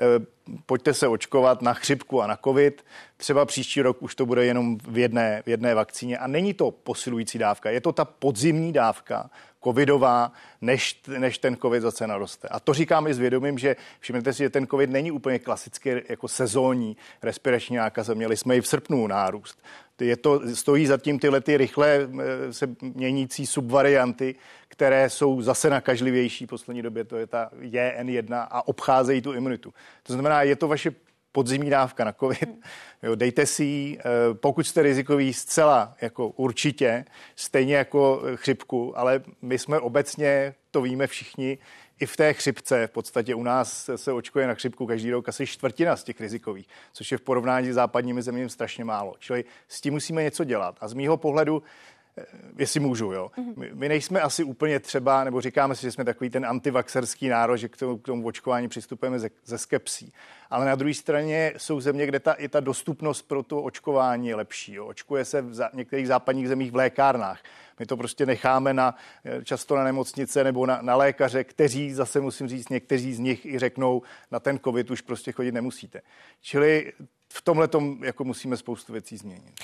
Eh, pojďte se očkovat na chřipku a na covid. Třeba příští rok už to bude jenom v jedné, v jedné vakcíně. A není to posilující dávka, je to ta podzimní dávka, covidová, než, než ten covid zase naroste. A to říkám i s vědomím, že všimněte si, že ten covid není úplně klasicky jako sezónní respirační nákaza. Měli jsme i v srpnu nárůst. Je to, stojí zatím tyhle ty rychle eh, se měnící subvarianty, které jsou zase nakažlivější v poslední době, to je ta JN1 a obcházejí tu imunitu. To znamená, je to vaše podzimní dávka na COVID. Jo, dejte si ji, eh, pokud jste rizikový zcela, jako určitě, stejně jako chřipku, ale my jsme obecně, to víme všichni, i v té chřipce, v podstatě u nás se očkuje na chřipku každý rok asi čtvrtina z těch rizikových, což je v porovnání s západními zeměmi strašně málo. Čili s tím musíme něco dělat. A z mýho pohledu jestli můžu, jo. Mhm. My, my nejsme asi úplně třeba, nebo říkáme si, že jsme takový ten antivaxerský národ, že k tomu, k tomu očkování přistupujeme ze, ze skepsí. Ale na druhé straně jsou země, kde ta, i ta dostupnost pro to očkování je lepší. Jo. Očkuje se v za, některých západních zemích v lékárnách. My to prostě necháme na, eh, často na nemocnice nebo na, na lékaře, kteří zase musím říct, někteří z nich i řeknou, na ten covid už prostě chodit nemusíte. Čili v tomhle jako musíme spoustu věcí změnit.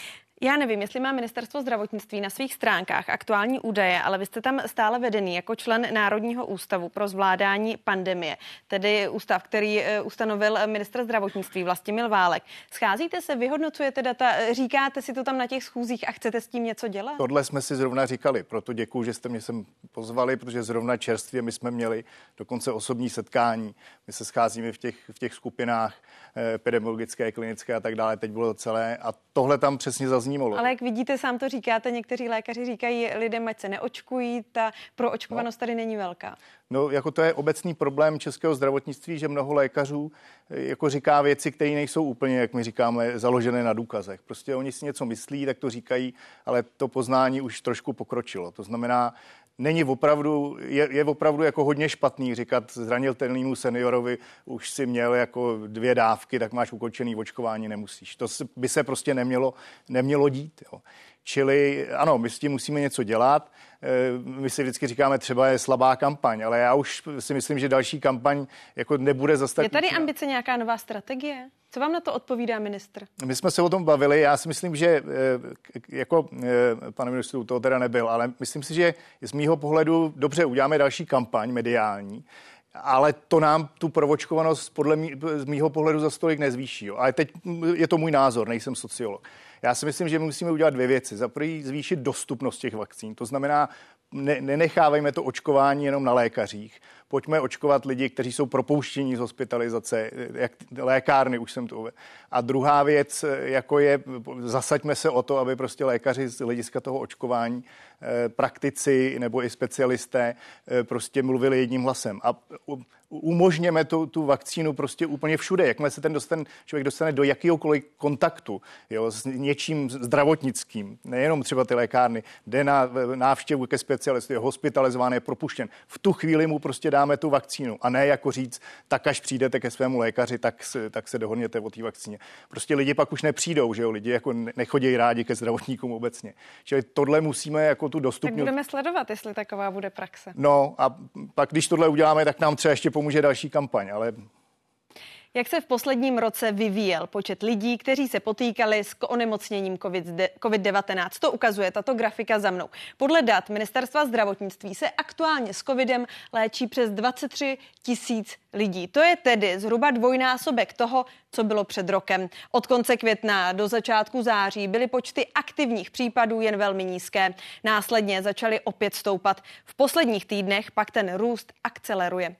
Já nevím, jestli má ministerstvo zdravotnictví na svých stránkách aktuální údaje, ale vy jste tam stále vedený jako člen Národního ústavu pro zvládání pandemie, tedy ústav, který eh, ustanovil minister zdravotnictví Vlastimil Válek. Scházíte se, vyhodnocujete data, říkáte si to tam na těch schůzích a chcete s tím něco dělat? Tohle jsme si zrovna říkali, proto děkuji, že jste mě sem pozvali, protože zrovna čerstvě my jsme měli dokonce osobní setkání. My se scházíme v těch, v těch skupinách eh, epidemiologické, klinické a tak dále. Teď bylo celé a tohle tam přesně zazní zaznívalo. Ale jak vidíte, sám to říkáte, někteří lékaři říkají lidem, ať se neočkují, ta proočkovanost no. tady není velká. No, jako to je obecný problém českého zdravotnictví, že mnoho lékařů eh, jako říká věci, které nejsou úplně, jak my říkáme, založené na důkazech. Prostě oni si něco myslí, tak to říkají, ale to poznání už trošku pokročilo. To znamená, není opravdu, je, je opravdu jako hodně špatný říkat zranitelnému seniorovi, už si měl jako dvě dávky, tak máš ukončený očkování, nemusíš. To by se prostě nemělo, nemělo dít. Jo. Čili ano, my s tím musíme něco dělat. Eh, my si vždycky říkáme, třeba je slabá kampaň, ale já už si myslím, že další kampaň jako nebude zase Je tady ambice nějaká nová strategie? Co vám na to odpovídá ministr? My jsme se o tom bavili. Já si myslím, že eh, jako eh, pane ministru to teda nebyl, ale myslím si, že z mýho pohledu dobře uděláme další kampaň mediální, ale to nám tu provočkovanost podle mý, z mýho pohledu za stolik nezvýší. Jo. Ale teď je to můj názor, nejsem sociolog. Já si myslím, že my musíme udělat dvě věci. Za prvý zvýšit dostupnost těch vakcín. To znamená, ne, nenechávejme to očkování jenom na lékařích. Pojďme očkovat lidi, kteří jsou propouštění z hospitalizace, jak lékárny, už jsem to uvedl. A druhá věc, jako je, zasaďme se o to, aby prostě lékaři z hlediska toho očkování, eh, praktici nebo i specialisté eh, prostě mluvili jedním hlasem. A umožněme tu, tu vakcínu prostě úplně všude. Jakmile se ten dostane, člověk dostane do jakéhokoliv kontaktu jo, s něčím zdravotnickým, nejenom třeba ty lékárny, jde na návštěvu ke specialistu, je hospitalizován, je propuštěn. V tu chvíli mu prostě dáme tu vakcínu a ne jako říct, tak až přijdete ke svému lékaři, tak, tak se dohodněte o té vakcíně. Prostě lidi pak už nepřijdou, že jo, lidi jako nechodí rádi ke zdravotníkům obecně. Čili tohle musíme jako tu dostupnost. Tak budeme sledovat, jestli taková bude praxe. No a pak, když tohle uděláme, tak nám třeba ještě pomůže další kampaň, ale Jak se v posledním roce vyvíjel počet lidí, kteří se potýkali s onemocněním COVID-19? To ukazuje tato grafika za mnou. Podle dat Ministerstva zdravotnictví se aktuálně s COVIDem léčí přes 23 tisíc lidí. To je tedy zhruba dvojnásobek toho, co bylo před rokem. Od konce května do začátku září byly počty aktivních případů jen velmi nízké. Následně začaly opět stoupat. V posledních týdnech pak ten růst akceleruje.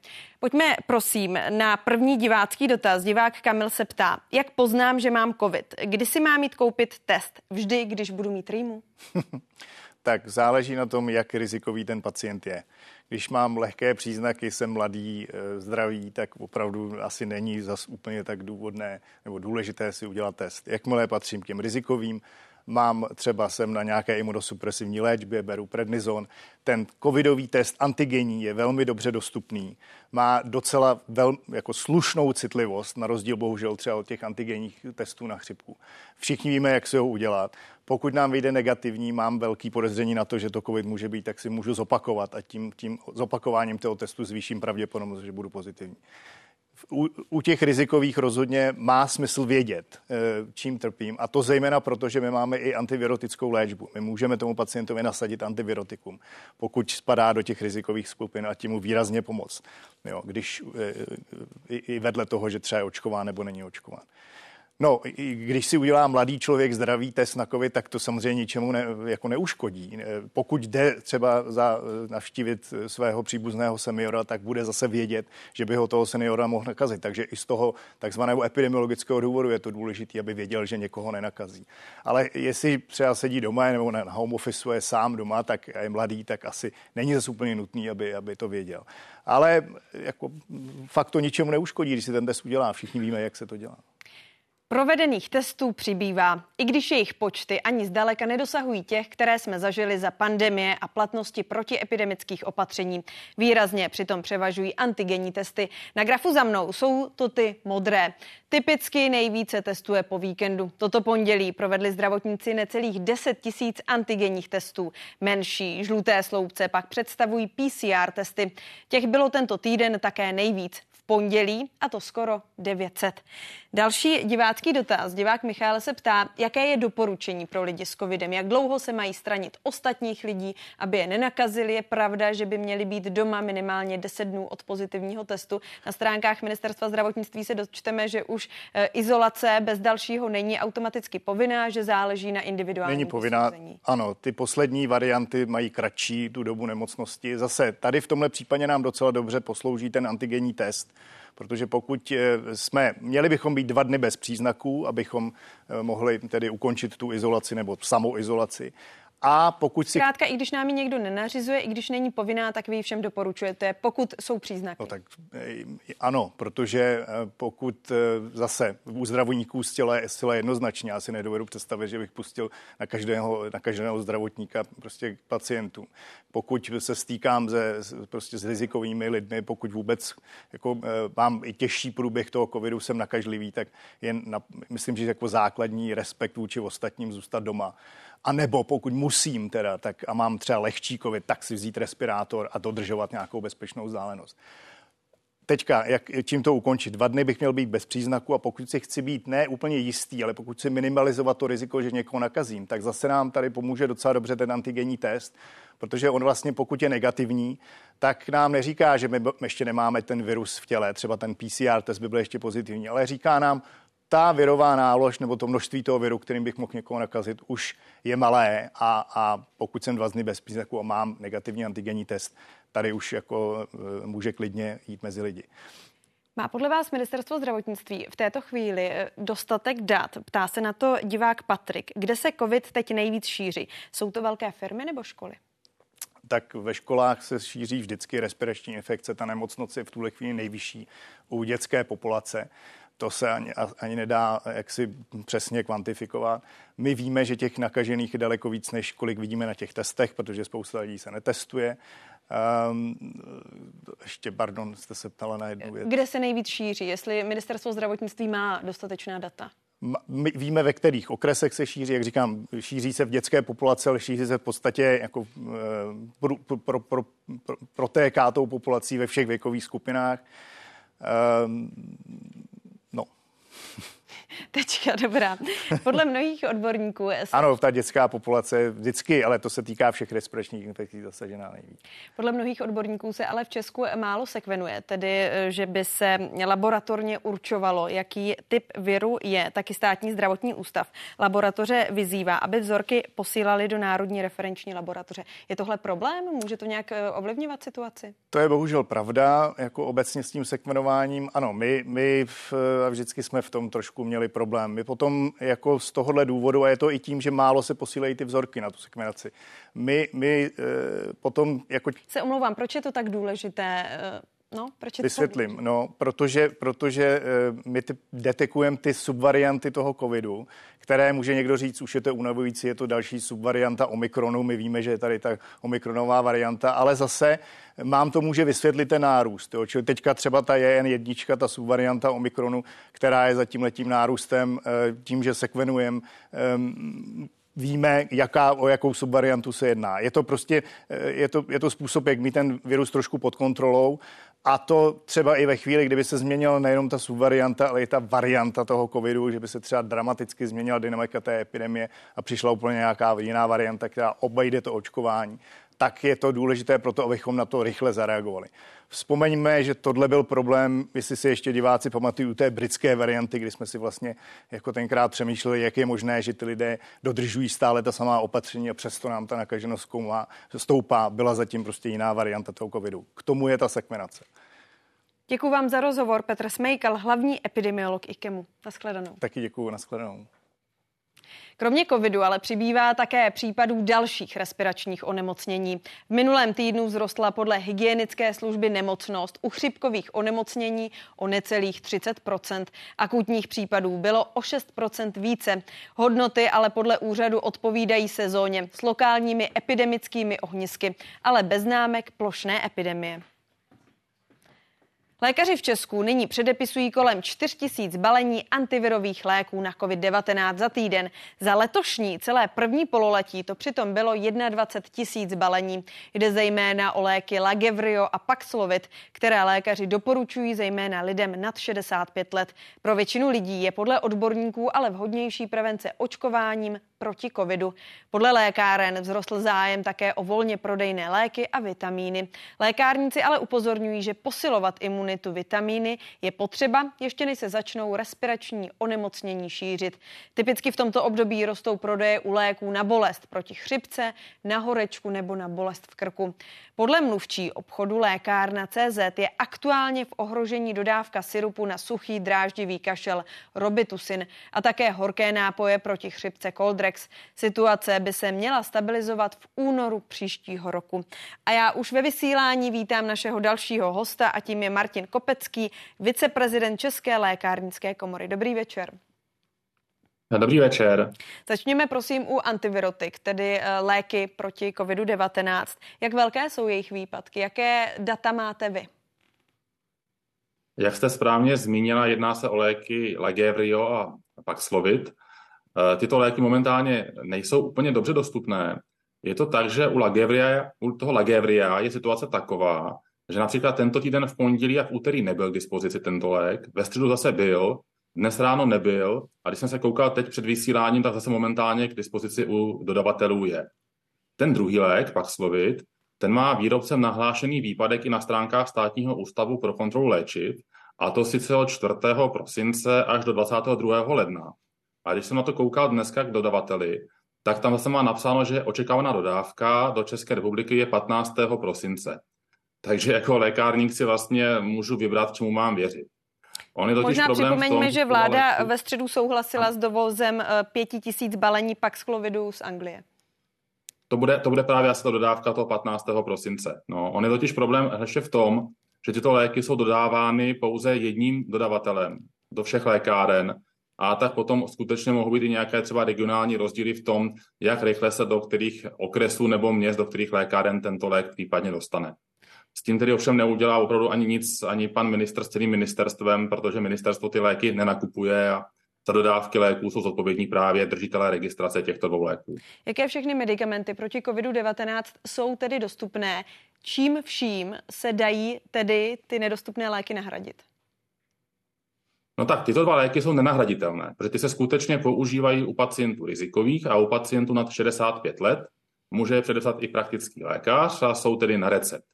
Pojďme prosím na první divácký dotaz. Divák Kamil se ptá, jak poznám, že mám covid? Kdy si mám mít koupit test? Vždy, když budu mít rýmu? tak záleží na tom, jak rizikový ten pacient je. Když mám lehké příznaky, jsem mladý, eh, zdravý, tak opravdu asi není zas úplně tak důvodné nebo důležité si udělat test. Jakmile patřím k těm rizikovým, mám třeba jsem na nějaké imunosupresivní léčbě, beru prednizon. Ten covidový test antigenní je velmi dobře dostupný. Má docela vel, jako slušnou citlivost, na rozdíl bohužel třeba od těch antigenních testů na chřipku. Všichni víme, jak se ho udělat. Pokud nám vyjde negativní, mám velký podezření na to, že to COVID může být, tak si můžu zopakovat a tím, tím zopakováním toho testu zvýším pravděpodobnost, že budu pozitivní u, u těch rizikových rozhodně má smysl vědět, eh, čím trpím. A to zejména proto, že my máme i antivirotickou léčbu. My můžeme tomu pacientovi nasadit antivirotikum, pokud spadá do těch rizikových skupin a tím mu výrazně pomoct. Jo, když eh, i, i vedle toho, že třeba je očkován nebo není očkován. No, když si udělá mladý člověk zdravý test na COVID, tak to samozřejmě ničemu ne, jako neuškodí. Pokud jde třeba za navštívit svého příbuzného seniora, tak bude zase vědět, že by ho toho seniora mohl nakazit. Takže i z toho takzvaného epidemiologického důvodu je to důležité, aby věděl, že někoho nenakazí. Ale jestli třeba sedí doma nebo na home office je sám doma, tak je mladý, tak asi není zase úplně nutný, aby, aby to věděl. Ale jako, fakt to ničemu neuškodí, když si ten test udělá. Všichni víme, jak se to dělá. Provedených testů přibývá, i když jejich počty ani zdaleka nedosahují těch, které jsme zažili za pandemie a platnosti protiepidemických opatření. Výrazně přitom převažují antigenní testy. Na grafu za mnou jsou to ty modré. Typicky nejvíce testuje po víkendu. Toto pondělí provedli zdravotníci necelých 10 tisíc antigenních testů. Menší žluté sloupce pak představují PCR testy. Těch bylo tento týden také nejvíc pondělí a to skoro 900. Další divácký dotaz. Divák Michal se ptá, jaké je doporučení pro lidi s covidem, jak dlouho se mají stranit ostatních lidí, aby je nenakazili. Je pravda, že by měli být doma minimálně 10 dnů od pozitivního testu. Na stránkách Ministerstva zdravotnictví se dočteme, že už e, izolace bez dalšího není automaticky povinná, že záleží na individuálním Není povinná, posouzení. ano, ty poslední varianty mají kratší tu dobu nemocnosti. Zase tady v tomhle případě nám docela dobře poslouží ten antigenní test, protože pokud eh, jsme, měli bychom být dva dny bez příznaků, abychom eh, mohli tedy ukončit tu izolaci nebo samoizolaci. A pokud si... Zkrátka, i když nám ji někdo nenařizuje, i když není povinná, tak vy ji všem doporučujete, pokud jsou příznaky. No tak eh, ano, protože eh, pokud eh, zase u zdravotníků zcela, zcela jednoznačně, já si nedovedu představit, že bych pustil na každého, na každého zdravotníka prostě pacientů. Pokud se stýkám se, prostě s rizikovými lidmi, pokud vůbec jako, mám i těžší průběh toho covidu, jsem nakažlivý, tak jen na, myslím, že jako základní respekt vůči ostatním zůstat doma a nebo pokud musím teda, tak a mám třeba lehčí covid, tak si vzít respirátor a dodržovat nějakou bezpečnou vzdálenost. Teďka, jak, čím to ukončit? Dva dny bych měl být bez příznaku a pokud si chci být ne úplně jistý, ale pokud si minimalizovat to riziko, že někoho nakazím, tak zase nám tady pomůže docela dobře ten antigenní test, protože on vlastně, pokud je negativní, tak nám neříká, že my ještě nemáme ten virus v těle, třeba ten PCR test by byl ještě pozitivní, ale říká nám, ta virová nálož nebo to množství toho viru, kterým bych mohl někoho nakazit, už je malé a, a pokud jsem dva dny bez příznaku a mám negativní antigenní test, tady už jako e, může klidně jít mezi lidi. Má podle vás ministerstvo zdravotnictví v této chvíli e, dostatek dat? Ptá se na to divák Patrik. Kde se COVID teď nejvíc šíří? Jsou to velké firmy nebo školy? tak ve školách se šíří vždycky respirační infekce. Ta nemocnost je v tuhle chvíli nejvyšší u dětské populace to se ani, ani nedá jaksi přesně kvantifikovat. My víme, že těch nakažených je daleko víc, než kolik vidíme na těch testech, protože spousta lidí se netestuje. Um, ještě, pardon, jste se ptala na jednu věc. Kde se nejvíc šíří? Jestli ministerstvo zdravotnictví má dostatečná data? My víme, ve kterých okresech se šíří, jak říkám, šíří se v dětské populaci, ale šíří se v podstatě jako eh, pro, pro, pro, pro, protéká tou populací ve všech věkových skupinách. Um, Tečka, dobrá. Podle mnohých odborníků... Se... Ano, ta dětská populace vždycky, ale to se týká všech respiračních infekcí zasažená nejvíc. Podle mnohých odborníků se ale v Česku málo sekvenuje, tedy že by se laboratorně určovalo, jaký typ viru je. Taky státní zdravotní ústav laboratoře vyzývá, aby vzorky posílali do Národní referenční laboratoře. Je tohle problém? Může to nějak eh, ovlivňovat situaci? To je bohužel pravda, jako obecně s tím sekvenováním. Ano, my, my v, vždycky jsme v tom trošku měli problém. My potom jako z tohohle důvodu, a je to i tím, že málo se posílají ty vzorky na tu sekvenaci, my, my e, potom jako... Se omlouvám, proč je to tak důležité? No, proč Vysvětlím. No, protože, protože my ty, detekujeme ty subvarianty toho covidu, které může někdo říct, už je to unavující, je to další subvarianta Omikronu, my víme, že je tady ta omikronová varianta, ale zase mám to může vysvětlit ten nárůst. Jo. Čili teďka třeba ta JN jednička, ta subvarianta Omikronu, která je za tím letím nárůstem, eh, tím, že sekvenujeme ehm, víme, jaká, o jakou subvariantu se jedná. Je to prostě, eh, je to, je to způsob, jak mít ten virus trošku pod kontrolou a to třeba i ve chvíli, kdyby se změnila nejenom ta subvarianta, ale i ta varianta toho covidu, že by se třeba dramaticky změnila dynamika té epidemie a přišla úplně nějaká jiná varianta, která obejde to očkování, tak je to důležité pro to, abychom na to rychle zareagovali. Vzpomeňme, že tohle byl problém, jestli si ještě diváci pamatují, té britské varianty, kdy jsme si vlastně jako tenkrát přemýšleli, jak je možné, že ty lidé dodržují stále ta samá opatření a přesto nám ta nakaženost zkoumá, stoupá. Byla zatím prostě jiná varianta toho covidu. K tomu je ta sekvenace. Děkuji vám za rozhovor. Petr Smejkal, hlavní epidemiolog IKEMu. Naschledanou. Taky děkuji, naschledanou. Kromě covidu ale přibývá také případů dalších respiračních onemocnění. V minulém týdnu vzrostla podle hygienické služby nemocnost u chřipkových onemocnění o necelých 30% Akutních případů bylo o 6% více. Hodnoty ale podle úřadu odpovídají sezóně s lokálními epidemickými ohnisky, ale bez známek plošné epidemie. Lékaři v Česku nyní předepisují kolem 4 tisíc balení antivirových léků na COVID-19 za týden. Za letošní celé první pololetí to přitom bylo 21 tisíc balení. Jde zejména o léky Lagevrio a Paxlovid, které lékaři doporučují zejména lidem nad 65 let. Pro většinu lidí je podle odborníků ale vhodnější prevence očkováním proti covidu. Podle lékáren vzrostl zájem také o volně prodejné léky a vitamíny. Lékárníci ale upozorňují, že posilovat imunitu vitamíny je potřeba, ještě než se začnou respirační onemocnění šířit. Typicky v tomto období rostou prodeje u léků na bolest proti chřipce, na horečku nebo na bolest v krku. Podle mluvčí obchodu lékárna CZ je aktuálně v ohrožení dodávka syrupu na suchý dráždivý kašel Robitusin a také horké nápoje proti chřipce Coldrex. Situace by se měla stabilizovat v únoru příštího roku. A já už ve vysílání vítám našeho dalšího hosta a tím je Martin Kopecký, viceprezident České lékárnické komory. Dobrý večer. Dobrý večer. Začněme prosím u antivirotik, tedy eh, léky proti COVID-19. Jak velké jsou jejich výpadky? Jaké data máte vy? Jak jste správně zmínila, jedná se o léky Lagevrio a Paxlovid. Eh, tyto léky momentálně nejsou úplně dobře dostupné. Je to tak, že u, Lagevria, u toho Lagevria je situace taková, že například tento týden v pondělí a v úterý nebyl k dispozici tento lék, ve středu zase byl, dnes ráno nebyl a když jsem se koukal teď před vysíláním, tak zase momentálně k dispozici u dodavatelů je. Ten druhý lék, Paxlovid, ten má výrobcem nahlášený výpadek i na stránkách státního ústavu pro kontrolu léčiv, a to sice od 4. prosince až do 22. ledna. A když jsem na to koukal dneska k dodavateli, tak tam zase má napsáno, že očekávaná dodávka do České republiky je 15. prosince. Takže jako lékárník si vlastně můžu vybrat, čemu mám věřit. On je Možná připomeňme, tom, že vláda ve středu souhlasila s dovozem eh, pěti tisíc balení Paxlovidu z Anglie. To bude, to bude právě asi ta dodávka toho 15. prosince. No, on je totiž problém ještě v tom, že tyto léky jsou dodávány pouze jedním dodavatelem do všech lékáren a tak potom skutečně mohou být i nějaké třeba regionální rozdíly v tom, jak rychle se do kterých okresů nebo měst, do kterých lékáren tento lék případně dostane. S tím tedy ovšem neudělá opravdu ani nic, ani pan minister s celým ministerstvem, protože ministerstvo ty léky nenakupuje a za dodávky léků jsou zodpovědní právě držitelé registrace těchto dvou léků. Jaké všechny medicamenty proti COVID-19 jsou tedy dostupné? Čím vším se dají tedy ty nedostupné léky nahradit? No tak tyto dva léky jsou nenahraditelné, protože ty se skutečně používají u pacientů rizikových a u pacientů nad 65 let. Může je předepsat i praktický lékař a jsou tedy na recept.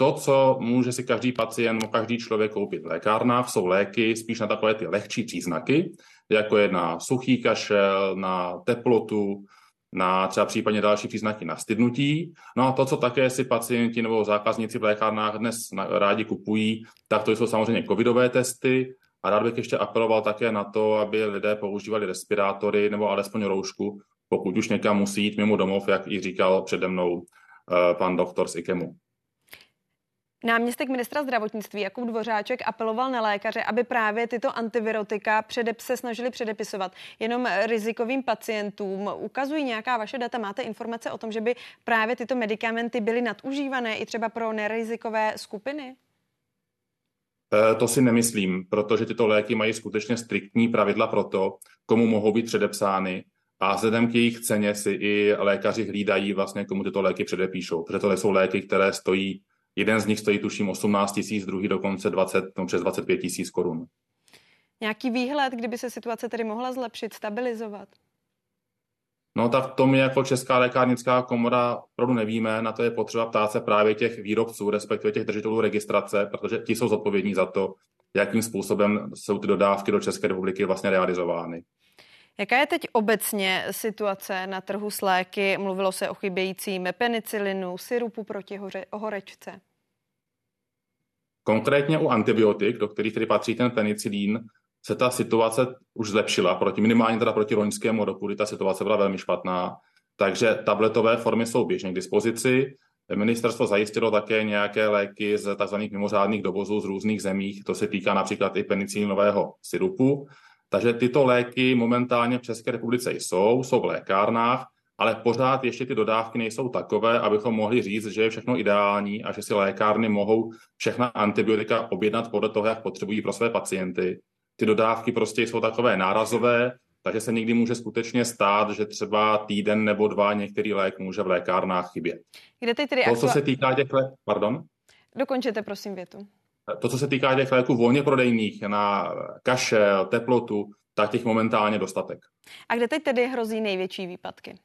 To, co může si každý pacient, každý člověk koupit v lékárnách, jsou léky spíš na takové ty lehčí příznaky, jako je na suchý kašel, na teplotu, na třeba případně další příznaky na stydnutí. No a to, co také si pacienti nebo zákazníci v lékárnách dnes rádi kupují, tak to jsou samozřejmě covidové testy. A rád bych ještě apeloval také na to, aby lidé používali respirátory nebo alespoň roušku, pokud už někam musí jít mimo domov, jak i říkal přede mnou eh, pan doktor z IKEMu. Náměstek ministra zdravotnictví Jakub Dvořáček apeloval na lékaře, aby právě tyto antivirotika předep se snažili předepisovat jenom rizikovým pacientům. Ukazují nějaká vaše data? Máte informace o tom, že by právě tyto medicamenty byly nadužívané i třeba pro nerizikové skupiny? Eh, to si nemyslím, protože tyto léky mají skutečně striktní pravidla pro to, komu mohou být předepsány. A vzhledem k jejich ceně si i lékaři hlídají vlastně, komu tyto léky předepíšou. Protože to jsou léky, které stojí Jeden z nich stojí tuším 18 tisíc, druhý dokonce 20, no, přes 25 tisíc korun. Nějaký výhled, kdyby se situace tedy mohla zlepšit, stabilizovat? No tak to my jako Česká lékárnická komora opravdu nevíme, na to je potřeba ptát se právě těch výrobců, respektive těch držitelů registrace, protože ti jsou zodpovědní za to, jakým způsobem jsou ty dodávky do České republiky vlastně realizovány. Jaká je teď obecně situace na trhu s léky? Mluvilo se o chybějícím penicilinu, syrupu proti hoře, horečce. Konkrétně u antibiotik, do kterých tedy patří ten penicilín, se ta situace už zlepšila, proti, minimálně teda proti loňskému roku, kdy ta situace byla velmi špatná. Takže tabletové formy jsou běžně k dispozici. Ministerstvo zajistilo také nějaké léky z tzv. mimořádných dovozů z různých zemích. To se týká například i penicilinového syrupu. Takže tyto léky momentálně v České republice jsou, jsou v lékárnách, ale pořád ještě ty dodávky nejsou takové, abychom mohli říct, že je všechno ideální a že si lékárny mohou všechna antibiotika objednat podle toho, jak potřebují pro své pacienty. Ty dodávky prostě jsou takové nárazové, takže se někdy může skutečně stát, že třeba týden nebo dva některý lék může v lékárnách chybět. Kde ty tedy to, co se týká těch lék... Pardon? Dokončete, prosím, větu. To, co se týká těch léků volně prodejných na kašel, teplotu, tak těch momentálně dostatek. A kde teď tedy hrozí největší výpadky?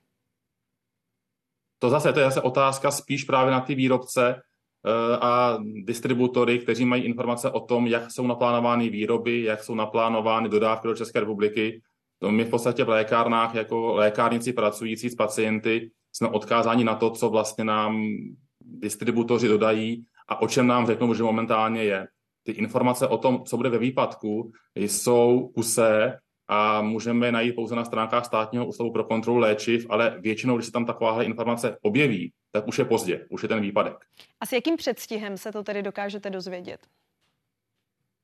To zase, to je zase otázka spíš právě na ty výrobce eh, a distributory, kteří mají informace o tom, jak jsou naplánovány výroby, jak jsou naplánovány dodávky do České republiky. To my v podstatě v lékárnách jako lékárnici pracující s pacienty jsme odkázáni na to, co vlastně nám distributoři dodají a o čem nám řeknou, že momentálně je. Ty informace o tom, co bude ve výpadku, jsou kuse a můžeme je najít pouze na stránkách státního ústavu pro kontrolu léčiv, ale většinou, když se tam takováhle informace objeví, tak už je pozdě, už je ten výpadek. A s jakým předstihem se to tedy dokážete dozvědět?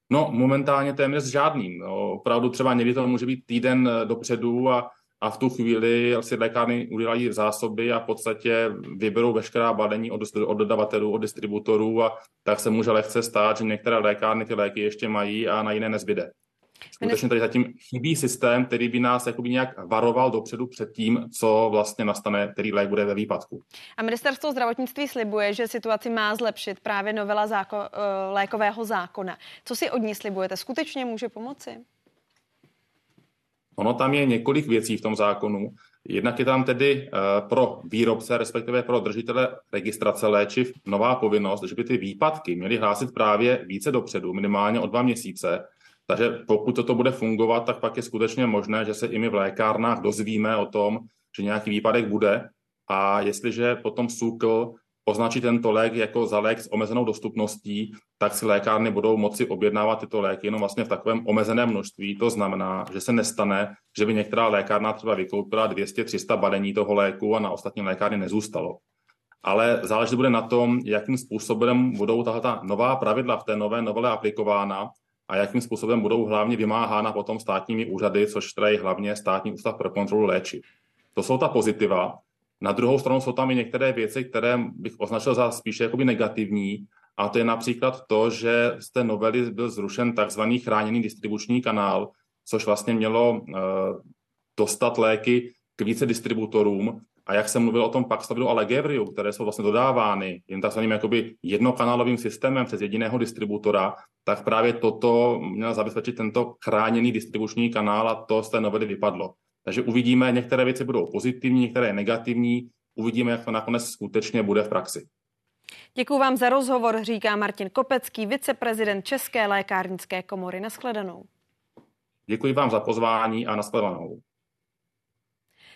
No, momentálně téměř žádným. No, opravdu třeba někdy to může být týden dopředu a a v tu chvíli si lékárny udělají zásoby a v podstatě vyberou veškerá balení od, od dodavatelů, od distributorů a tak se může lehce stát, že některé lékárny ty léky ještě mají a na jiné nezbyde. Skutečně tady zatím chybí systém, který by nás jakoby nějak varoval dopředu před tím, co vlastně nastane, který lék bude ve výpadku. A ministerstvo zdravotnictví slibuje, že situaci má zlepšit právě novela záko- eh, lékového zákona. Co si od ní slibujete? Skutečně může pomoci? Ono tam je několik věcí v tom zákonu. Jednak je tam tedy eh, pro výrobce, respektive pro držitele registrace léčiv, nová povinnost, že by ty výpadky měly hlásit právě více dopředu, minimálně o dva měsíce. Takže pokud toto bude fungovat, tak pak je skutečně možné, že se i my v lékárnách dozvíme o tom, že nějaký výpadek bude. A jestliže potom SÚKL označí tento lék jako za lék s omezenou dostupností, tak si lékárny budou moci objednávat tyto léky jenom vlastně v takovém omezeném množství. To znamená, že se nestane, že by některá lékárna třeba vykoupila 200-300 balení toho léku a na ostatní lékárny nezůstalo. Ale záleží bude na tom, jakým způsobem budou tato nová pravidla v té nové novele aplikována a jakým způsobem budou hlavně vymáhána potom státními úřady, což teda je hlavně státní ústav pro kontrolu léčiv. To jsou ta pozitiva, na druhou stranu jsou tam i některé věci, které bych označil za spíše jakoby negativní, a to je například to, že z té novely byl zrušen takzvaný chráněný distribuční kanál, což vlastně mělo uh, dostat léky k více distributorům. A A jak jsem mluvil o tom Paxlovidu a Legevriu, které jsou vlastně dodávány jen takzvaným jakoby jednokanálovým systémem přes jediného distributora, tak právě toto měl zabezpečit tento chráněný distribuční kanál a to z té novely vypadlo. Takže uvidíme, některé věci budou pozitivní, některé negativní, uvidíme, jak to nakonec skutečně bude v praxi. Děkuji vám za rozhovor, říká Martin Kopecký, viceprezident České lékárnické komory. Naschledanou. Děkuji vám za pozvání a naschledanou.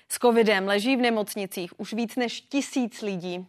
S covidem leží v nemocnicích už víc než tisíc lidí.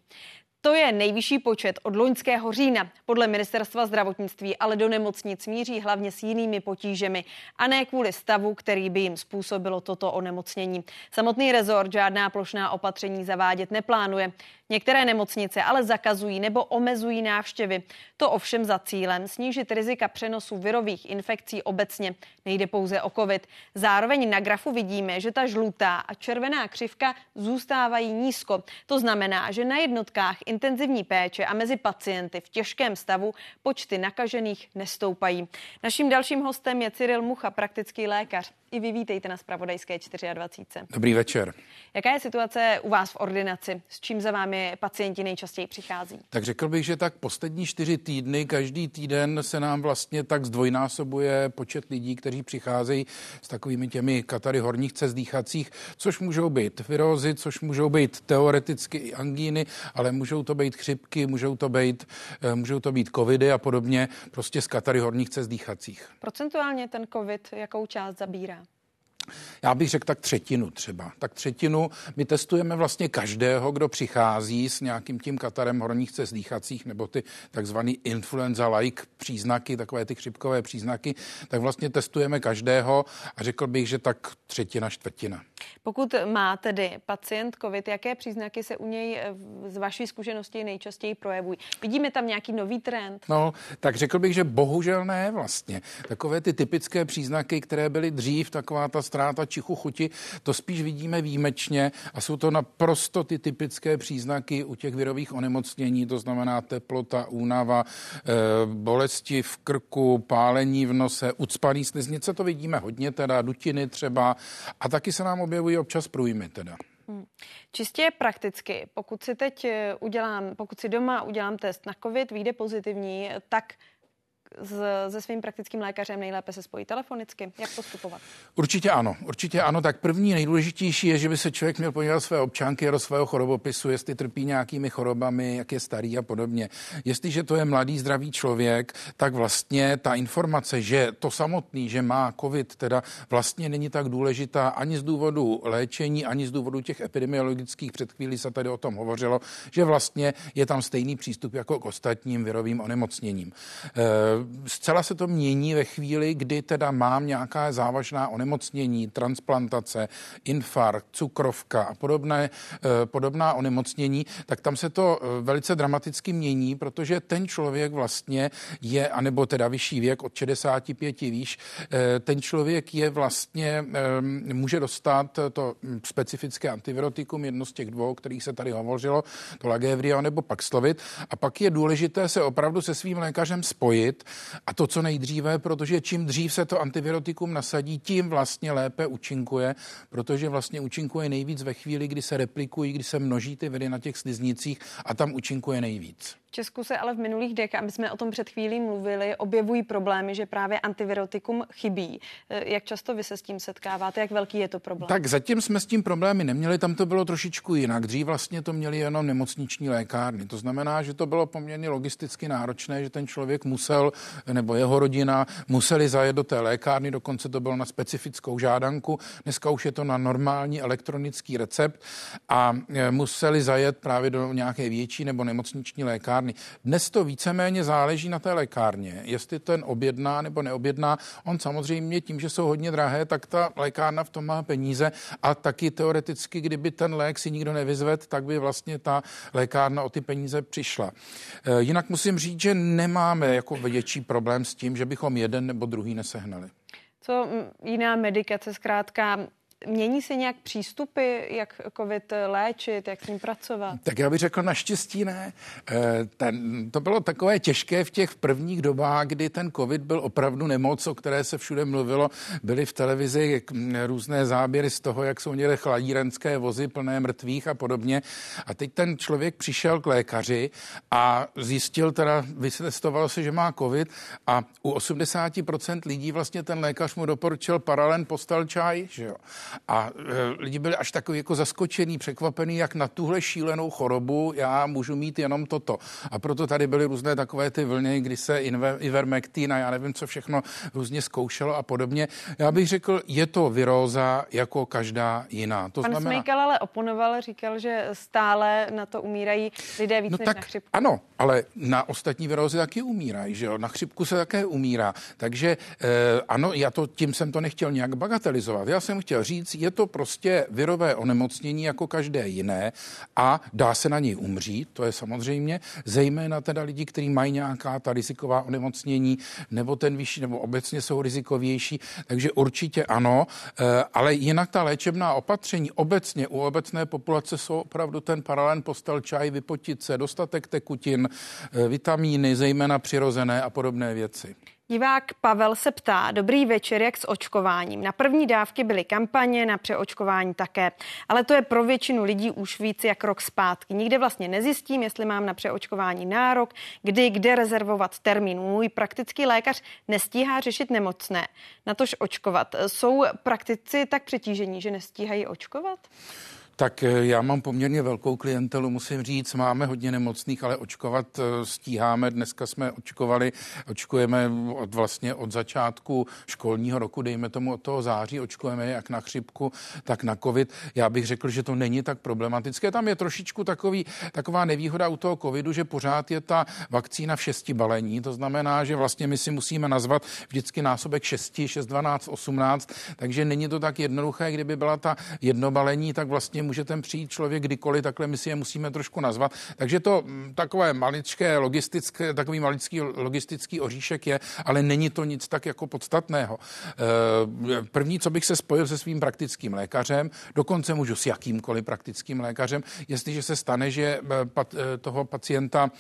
To je nejvyšší počet od loňského října. Podle ministerstva zdravotnictví ale do nemocnic míří hlavně s jinými potížemi a ne kvůli stavu, který by jim způsobilo toto onemocnění. Samotný rezort žádná plošná opatření zavádět neplánuje. Některé nemocnice ale zakazují nebo omezují návštěvy. To ovšem za cílem snížit rizika přenosu virových infekcí obecně. Nejde pouze o covid. Zároveň na grafu vidíme, že ta žlutá a červená křivka zůstávají nízko. To znamená, že na jednotkách intenzivní péče a mezi pacienty v těžkém stavu počty nakažených nestoupají. Naším dalším hostem je Cyril Mucha, praktický lékař. I vy vítejte na Spravodajské 24. Dobrý večer. Jaká je situace u vás v ordinaci? S čím za vámi pacienti nejčastěji přichází? Tak řekl bych, že tak poslední čtyři týdny, každý týden se nám vlastně tak zdvojnásobuje počet lidí, kteří přicházejí s takovými těmi katary horních cest dýchacích, což můžou být virózy, což můžou být teoreticky i angíny, ale můžou to být chřipky, můžou to být, eh, můžou to být covidy a podobně, prostě z katary horních cest dýchacích. Procentuálně ten covid jakou část zabírá? Já bych řekl tak třetinu třeba. Tak třetinu my testujeme vlastně každého, kdo přichází s nějakým tím katarem horních cest dýchacích nebo ty takzvaný influenza-like příznaky, takové ty chřipkové příznaky, tak vlastně testujeme každého a řekl bych, že tak třetina, čtvrtina. Pokud má tedy pacient COVID, jaké příznaky se u něj eh, z vaší zkušenosti nejčastěji projevují? Vidíme tam nějaký nový trend? No, tak řekl bych, že bohužel ne vlastně. Takové ty typické příznaky, které byly dřív, taková ta ztráta čichu chuti, to spíš vidíme výjimečně a jsou to naprosto ty typické příznaky u těch virových onemocnění, to znamená teplota, únava, e, bolesti v krku, pálení v nose, ucpaný sliznice, to vidíme hodně, teda dutiny třeba a taky se nám objevují občas průjmy teda. Hmm. Čistě prakticky, pokud si teď eh, udělám, pokud si doma udělám test na COVID, vyjde pozitivní, tak s, se svým praktickým lékařem nejlépe se spojí telefonicky? Jak postupovat? Určitě ano, určitě ano. Tak první nejdůležitější je, že by se člověk měl podívat své občanky do svého chorobopisu, jestli trpí nějakými chorobami, jak je starý a podobně. Jestliže to je mladý, zdravý člověk, tak vlastně ta informace, že to samotný, že má COVID, teda vlastně není tak důležitá ani z důvodu léčení, ani z důvodu těch epidemiologických. Před chvílí se tady o tom hovořilo, že vlastně je tam stejný přístup jako k ostatním virovým onemocněním. E, zcela se to mění ve chvíli, kdy teda mám nějaká závažná onemocnění, transplantace, infarkt, cukrovka a podobné, eh, podobná onemocnění, tak tam se to eh, velice dramaticky mění, protože ten člověk vlastně je, anebo teda vyšší věk od 65 výš, eh, ten člověk je vlastně, může dostat to specifické antivirotikum, jedno z těch dvou, kterých se tady hovořilo, to Lagevrio nebo Paxlovid. A pak je důležité se opravdu se svým lékařem spojit a to co nejdříve, protože čím dřív se to antivirotikum nasadí, tím vlastně lépe účinkuje, protože vlastně účinkuje nejvíc ve chvíli, kdy se replikují, kdy se množí ty viry na těch sliznicích a tam účinkuje nejvíc. Česku se ale v minulých dekách, my jsme o tom před chvílí mluvili, objevují problémy, že právě antivirotikum chybí. Eh, jak často vy se s tím setkáváte? Jak velký je to problém? Tak zatím jsme s tím problémy neměli, tam to bylo trošičku jinak. Dřív vlastně to měli jenom nemocniční lékárny. To znamená, že to bylo poměrně logisticky náročné, že ten člověk musel, nebo jeho rodina, museli zajet do té lékárny, dokonce to bylo na specifickou žádanku. Dneska už je to na normální elektronický recept a eh, museli zajet právě do nějaké větší nebo nemocniční lékárny lékárny. Dnes to víceméně záleží na té lékárně, jestli ten objedná nebo neobjedná. On samozřejmě tím, že jsou hodně drahé, tak ta lékárna v tom má peníze a taky teoreticky, kdyby ten lék si nikdo nevyzved, tak by vlastně ta lékárna o ty peníze přišla. E, jinak musím říct, že nemáme jako větší problém s tím, že bychom jeden nebo druhý nesehnali. Co jiná medikace zkrátka Mění se nějak přístupy, jak COVID léčit, jak s ním pracovat? Tak já bych řekl naštěstí ne. Eh, ten, to bylo takové těžké v těch prvních dobách, kdy ten COVID byl opravdu nemoc, o které se všude mluvilo. Byly v televizi různé záběry z toho, jak jsou někde chladírenské vozy plné mrtvých a podobně. A teď ten člověk přišel k lékaři a zjistil teda, vytestovalo se, že má COVID a u 80% lidí vlastně ten lékař mu doporučil paralen postal čaj, že jo. A e, lidi byli až takový jako zaskočený, překvapený, jak na tuhle šílenou chorobu já můžu mít jenom toto. A proto tady byly různé takové ty vlny, kdy se Ivermectin a já nevím, co všechno různě zkoušelo a podobně. Já bych řekl, je to viróza jako každá jiná. To Pan znamená... Smejkal ale oponoval, říkal, že stále na to umírají lidé víc no než tak, na chřipku. Ano, ale na ostatní virózy taky umírají, že jo? Na chřipku se také umírá. Takže eh, ano, já to tím jsem to nechtěl nějak bagatelizovat. Já jsem chtěl říct, je to prostě virové onemocnění jako každé jiné a dá se na něj umřít, to je samozřejmě, zejména teda lidi, kteří mají nějaká ta riziková onemocnění nebo ten vyšší, nebo obecně jsou rizikovější, takže určitě ano, eh, ale jinak ta léčebná opatření obecně u obecné populace jsou opravdu ten paralen postel čaj, vypotit se, dostatek tekutin, eh, vitamíny, zejména přirozené a podobné věci. Divák Pavel se ptá, dobrý večer, jak s očkováním. Na první dávky byly kampaně, na přeočkování také. Ale to je pro většinu lidí už víc jak rok zpátky. Nikde vlastně nezjistím, jestli mám na přeočkování nárok, kdy, kde rezervovat termín. Můj praktický lékař nestíhá řešit nemocné. Na tož očkovat. Jsou praktici tak přetížení, že nestíhají očkovat? Tak eh, já mám poměrně velkou klientelu, musím říct, máme hodně nemocných, ale očkovat eh, stíháme. Dneska jsme očkovali, očkujeme od vlastně od začátku školního roku, dejme tomu od toho září, očkujeme jak na chřipku, tak na covid. Já bych řekl, že to není tak problematické. Tam je trošičku takový, taková nevýhoda u toho covidu, že pořád je ta vakcína v šesti balení. To znamená, že vlastně my si musíme nazvat vždycky násobek 6, 6, 12, 18, takže není to tak jednoduché, kdyby byla ta jednobalení, tak vlastně může ten přijít člověk kdykoliv, takhle my si je musíme trošku nazvat. Takže to mm, takové maličké logistické, takový maličký logistický oříšek je, ale není to nic tak jako podstatného. Eh, první, co bych se spojil se svým praktickým lékařem, dokonce můžu s jakýmkoliv praktickým lékařem, jestliže se stane, že eh, eh, toho pacienta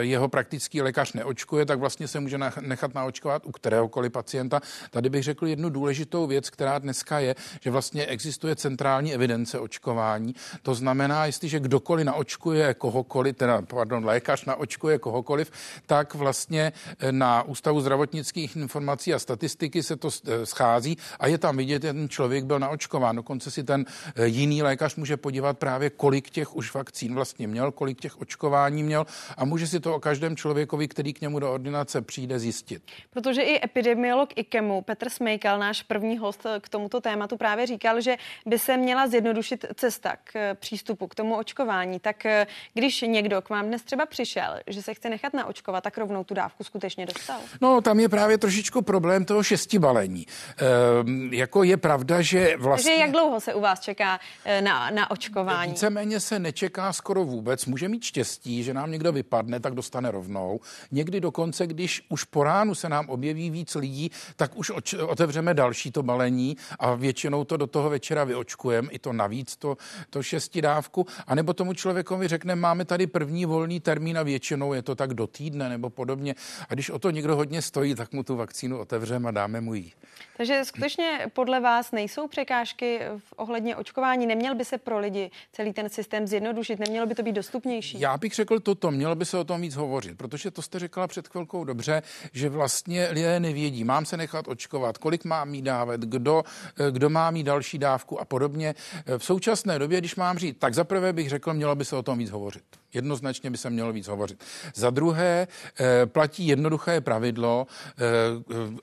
jeho praktický lékař neočkuje, tak vlastně se může nechat naočkovat u kteréhokoliv pacienta. Tady bych řekl jednu důležitou věc, která dneska je, že vlastně existuje centrální evidence očkování. To znamená, jestliže kdokoliv naočkuje kohokoliv, teda, pardon, lékař naočkuje kohokoliv, tak vlastně eh, na Ústavu zdravotnických informací a statistiky se to eh, schází a je tam vidět, že ten člověk byl naočkován. Dokonce si ten eh, jiný lékař může podívat právě, kolik těch už vakcín vlastně měl, kolik těch očkování měl a může si to o každém člověkovi, který k němu do ordinace přijde, zjistit. Protože i epidemiolog IKEMu Petr Smejkal, náš první host k tomuto tématu, právě říkal, že by se měla zjednodušit cesta k eh, přístupu k tomu očkování, tak eh, když někdo k vám dnes třeba přišel, že se chce nechat naočkovat, tak rovnou tu dávku skutečně dostal? No, tam je právě trošičku problém toho šesti balení. Ehm, jako je pravda, že vlastně... Takže jak dlouho se u vás čeká eh, na, na očkování? Víceméně se nečeká skoro vůbec. Může mít štěstí, že nám někdo vypadne, tak dostane rovnou. Někdy dokonce, když už po ránu se nám objeví víc lidí, tak už otevřeme další to balení a většinou to do toho večera vyočkujeme. I to navíc, to, to šestidávku, anebo tomu člověkovi řekne, máme tady první volný termín a většinou je to tak do týdne nebo podobně. A když o to někdo hodně stojí, tak mu tu vakcínu otevřeme a dáme mu ji. Takže skutečně podle vás nejsou překážky v ohledně očkování? Neměl by se pro lidi celý ten systém zjednodušit? Nemělo by to být dostupnější? Já bych řekl toto, mělo by se o tom víc hovořit, protože to jste řekla před chvilkou dobře, že vlastně lidé nevědí, mám se nechat očkovat, kolik mám mít dávat, kdo, kdo má mít další dávku a podobně. V současné době, když mám říct, tak zaprvé bych řekl, mělo by se o tom víc hovořit. Jednoznačně by se mělo víc hovořit. Za druhé eh, platí jednoduché pravidlo, eh,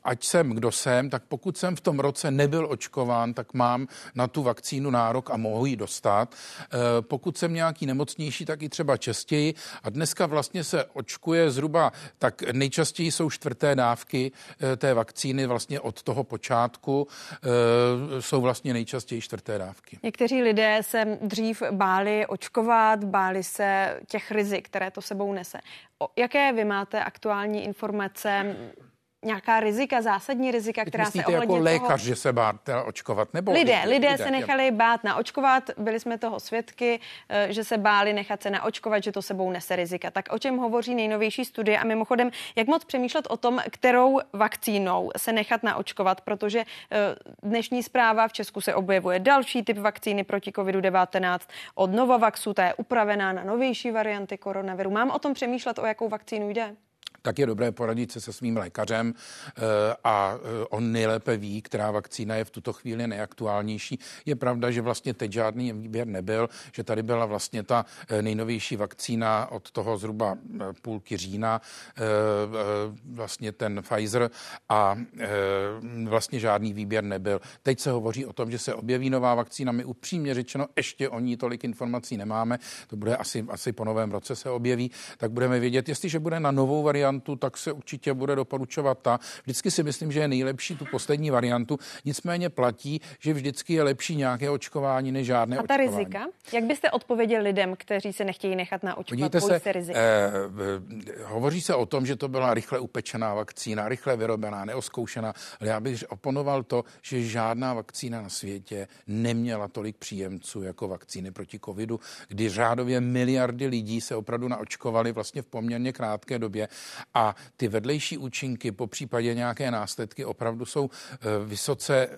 ať jsem kdo jsem, tak pokud jsem v tom roce nebyl očkován, tak mám na tu vakcínu nárok a mohu ji dostat. Eh, pokud jsem nějaký nemocnější, tak i třeba častěji. A dneska vlastně se očkuje zhruba, tak nejčastěji jsou čtvrté dávky té vakcíny vlastně od toho počátku, jsou vlastně nejčastěji čtvrté dávky. Někteří lidé se dřív báli očkovat, báli se těch rizik, které to sebou nese. O jaké vy máte aktuální informace? Nějaká rizika, zásadní rizika, která Myslíte se ohledně jako lékař, toho... že se bát očkovat? Nebo lidé, lidé, lidé se nechali bát naočkovat, byli jsme toho svědky, eh, že se báli nechat se naočkovat, že to sebou nese rizika. Tak o čem hovoří nejnovější studie a mimochodem, jak moc přemýšlet o tom, kterou vakcínou se nechat naočkovat, protože eh, dnešní zpráva v Česku se objevuje další typ vakcíny proti COVID-19 od Novavaxu, ta je upravená na novější varianty koronaviru. Mám o tom přemýšlet, o jakou vakcínu jde? Tak je dobré poradit se se svým lékařem eh, a eh, on nejlépe ví, která vakcína je v tuto chvíli nejaktuálnější. Je pravda, že vlastně teď žádný výběr nebyl, že tady byla vlastně ta eh, nejnovější vakcína od toho zhruba půlky října, vlastně ten Pfizer a vlastně žádný výběr nebyl. Teď se hovoří o tom, že se objeví nová vakcína. My upřímně řečeno ještě o ní tolik informací nemáme. To bude asi, asi po novém roce se objeví, tak budeme vědět, jestliže bude na novou variantu variantu, tak se určitě bude doporučovat ta. Vždycky si myslím, že je nejlepší tu poslední variantu. Nicméně platí, že vždycky je lepší nějaké očkování než žádné A ta očkování. rizika? Jak byste odpověděli lidem, kteří se nechtějí nechat naočkovat? Podívejte se, rizika? Eh, hovoří se o tom, že to byla rychle upečená vakcína, rychle vyrobená, neoskoušená, ale já bych oponoval to, že žádná vakcína na světě neměla tolik příjemců jako vakcíny proti covidu, kdy řádově miliardy lidí se opravdu naočkovali vlastně v poměrně krátké době a ty vedlejší účinky, po případě nějaké následky, opravdu jsou eh, vysoce,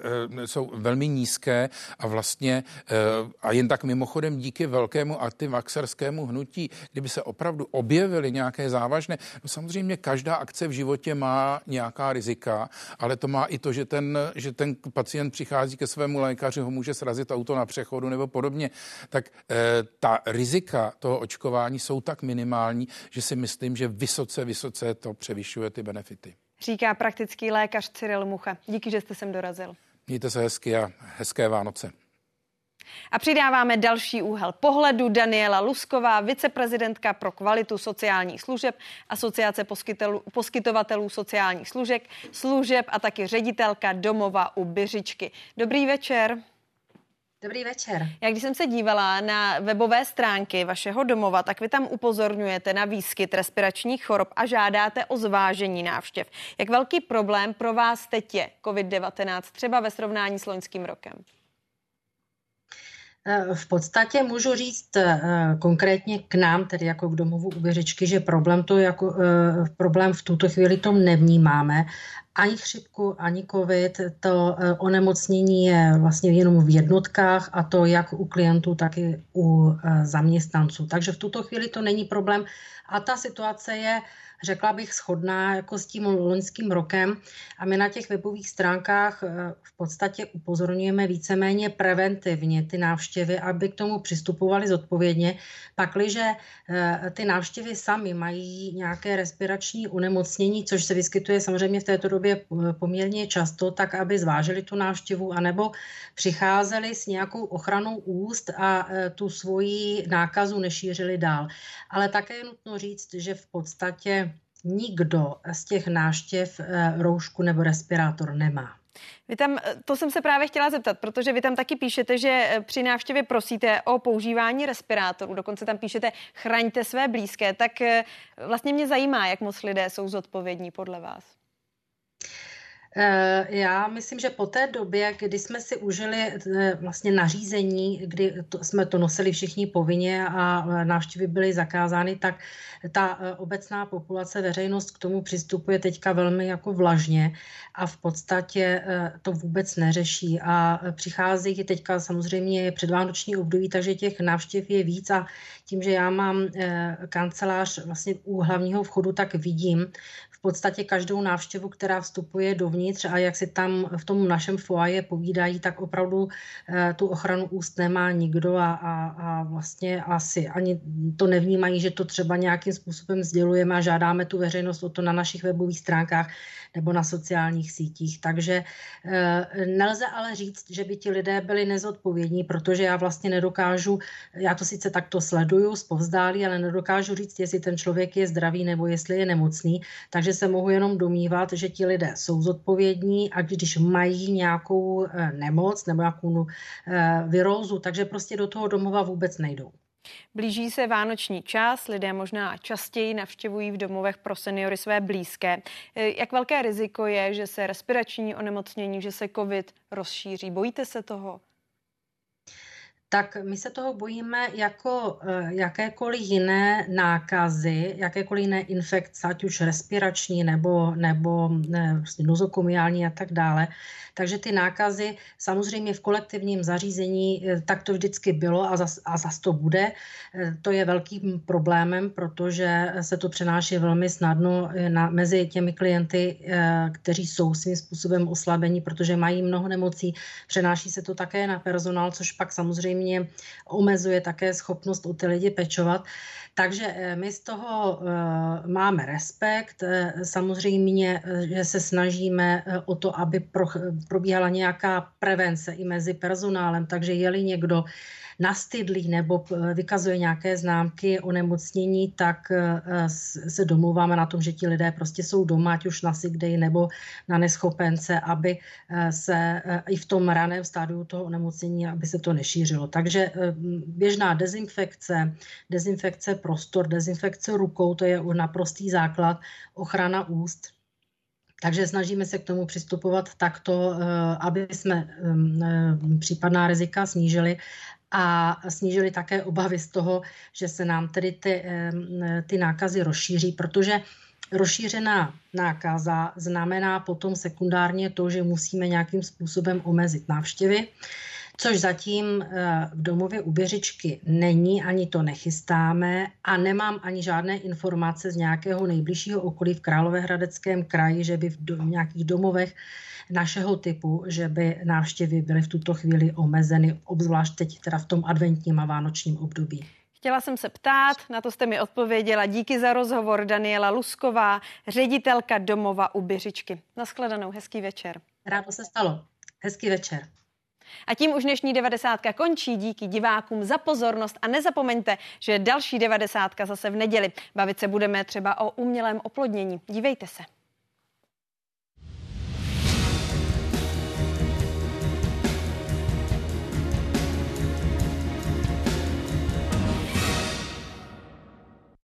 eh, jsou velmi nízké a vlastně eh, a jen tak mimochodem díky velkému antivaxerskému hnutí, kdyby se opravdu objevily nějaké závažné, no samozřejmě každá akce v životě má nějaká rizika, ale to má i to, že ten, že ten pacient přichází ke svému lékaři, ho může srazit auto na přechodu nebo podobně, tak ta rizika toho očkování jsou tak minimální, že si myslím, že vysoce, vysoce vysoce to převyšuje ty benefity. Říká praktický lékař Cyril Mucha. Díky, že jste sem dorazil. Mějte se hezky a hezké Vánoce. A přidáváme další úhel pohledu. Daniela Lusková, viceprezidentka pro kvalitu sociálních služeb, asociace poskytovatelů sociálních služeb, služeb a taky ředitelka domova u Byřičky. Dobrý večer. Dobrý večer. Já když jsem se dívala na webové stránky vašeho domova, tak vy tam upozorňujete na výskyt respiračních chorob a žádáte o zvážení návštěv. Jak velký problém pro vás teď je COVID-19 třeba ve srovnání s loňským rokem? Eh, v podstatě můžu říct eh, konkrétně k nám, tedy jako k domovu Ubeřičky, že problém, to jako, eh, problém v tuto chvíli tom nevnímáme ani chřipku, ani covid. To eh, onemocnění je vlastně jenom v jednotkách a to jak u klientů, tak i u eh, zaměstnanců. Takže v tuto chvíli to není problém a ta situace je řekla bych, shodná jako s tím loňským rokem. A my na těch webových stránkách eh, v podstatě upozorňujeme víceméně preventivně ty návštěvy, aby k tomu přistupovali zodpovědně. Pakliže ty návštěvy sami mají nějaké respirační unemocnění, což se vyskytuje samozřejmě v této době eh, poměrně často, tak aby zvážili tu návštěvu, anebo přicházeli s nějakou ochranou úst a tu svoji nákazu nešířili dál. Ale také je nutno říct, že v podstatě nikdo z těch náštěv eh, roušku nebo respirátor nemá. Vy tam, eh, to jsem se právě chtěla zeptat, protože vy tam taky píšete, že eh, při návštěvě prosíte o používání respirátorů, dokonce tam píšete chraňte své blízké, tak vlastně mě zajímá, jak moc lidé jsou zodpovědní podle vás. Eh, já myslím, že po té době, kdy jsme si užili eh, vlastně nařízení, kdy to, jsme to nosili všichni povinně a eh, návštěvy byly zakázány, tak ta obecná populace, veřejnost k tomu přistupuje teďka velmi jako vlažně a v podstatě to vůbec neřeší. A přicházejí teďka samozřejmě předvánoční období, takže těch návštěv je víc a tím, že já mám kancelář vlastně u hlavního vchodu, tak vidím podstatě každou návštěvu, která vstupuje dovnitř a jak si tam v tom našem foaje povídají, tak opravdu eh, tu ochranu úst nemá nikdo a, a, a vlastně asi ani to nevnímají, že to třeba nějakým způsobem sdělujeme a žádáme tu veřejnost o to na našich webových stránkách nebo na sociálních sítích. Takže eh, nelze ale říct, že by ti lidé byli nezodpovědní, protože já vlastně nedokážu, já to sice takto sleduju zpovzdálí, ale nedokážu říct, jestli ten člověk je zdravý nebo jestli je nemocný. Takže se mohu jenom domývat, že ti lidé jsou zodpovědní a když mají nějakou eh, nemoc nebo nějakou eh, virózu, takže prostě do toho domova vůbec nejdou. Blíží se vánoční čas, lidé možná častěji navštěvují v domovech pro seniory své blízké. Jak velké riziko je, že se respirační onemocnění, že se covid rozšíří? Bojíte se toho? Tak my se toho bojíme jako eh, jakékoliv jiné nákazy, jakékoliv jiné infekce, ať už respirační nebo, nebo ne, vlastně nozokomiální a tak dále. Takže ty nákazy samozřejmě v kolektivním zařízení, eh, tak to vždycky bylo a zas, a zas to bude. Eh, to je velkým problémem, protože se to přenáší velmi snadno na, mezi těmi klienty, kteří jsou svým způsobem oslabení, protože mají mnoho nemocí. Přenáší se to také na personál, což pak samozřejmě samozřejmě omezuje také schopnost o ty lidi pečovat. Takže eh, my z toho eh, máme respekt. Eh, samozřejmě, že se snažíme o to, aby probíhala nějaká prevence i mezi personálem. Takže je-li někdo nastydlý nebo vykazuje nějaké známky onemocnění, tak eh, se domluváme na tom, že ti lidé prostě jsou doma, ať už na day nebo na neschopence, aby eh, se eh, i v tom raném stádiu toho onemocnění, aby se to nešířilo. Takže běžná dezinfekce, dezinfekce prostor, dezinfekce rukou, to je naprostý základ, ochrana úst, takže snažíme se k tomu přistupovat takto, aby jsme případná rizika snížili a snížili také obavy z toho, že se nám tedy ty, ty nákazy rozšíří, protože rozšířená nákaza znamená potom sekundárně to, že musíme nějakým způsobem omezit návštěvy, což zatím eh, v domově u Běřičky není, ani to nechystáme a nemám ani žádné informace z nějakého nejbližšího okolí v Královéhradeckém kraji, že by v nějakých domovech našeho typu, že by návštěvy byly v tuto chvíli omezeny, obzvlášť teď teda v tom adventním a vánočním období. Chtěla jsem se ptát, na to jste mi odpověděla. Díky za rozhovor Daniela Lusková, ředitelka domova u Běřičky. Naschledanou, hezký večer. Rádo se stalo. Hezký večer. A tím už dnešní 90. končí. Díky divákům za pozornost a nezapomeňte, že další 90. zase v neděli. Bavit se budeme třeba o umělém oplodnění. Dívejte se.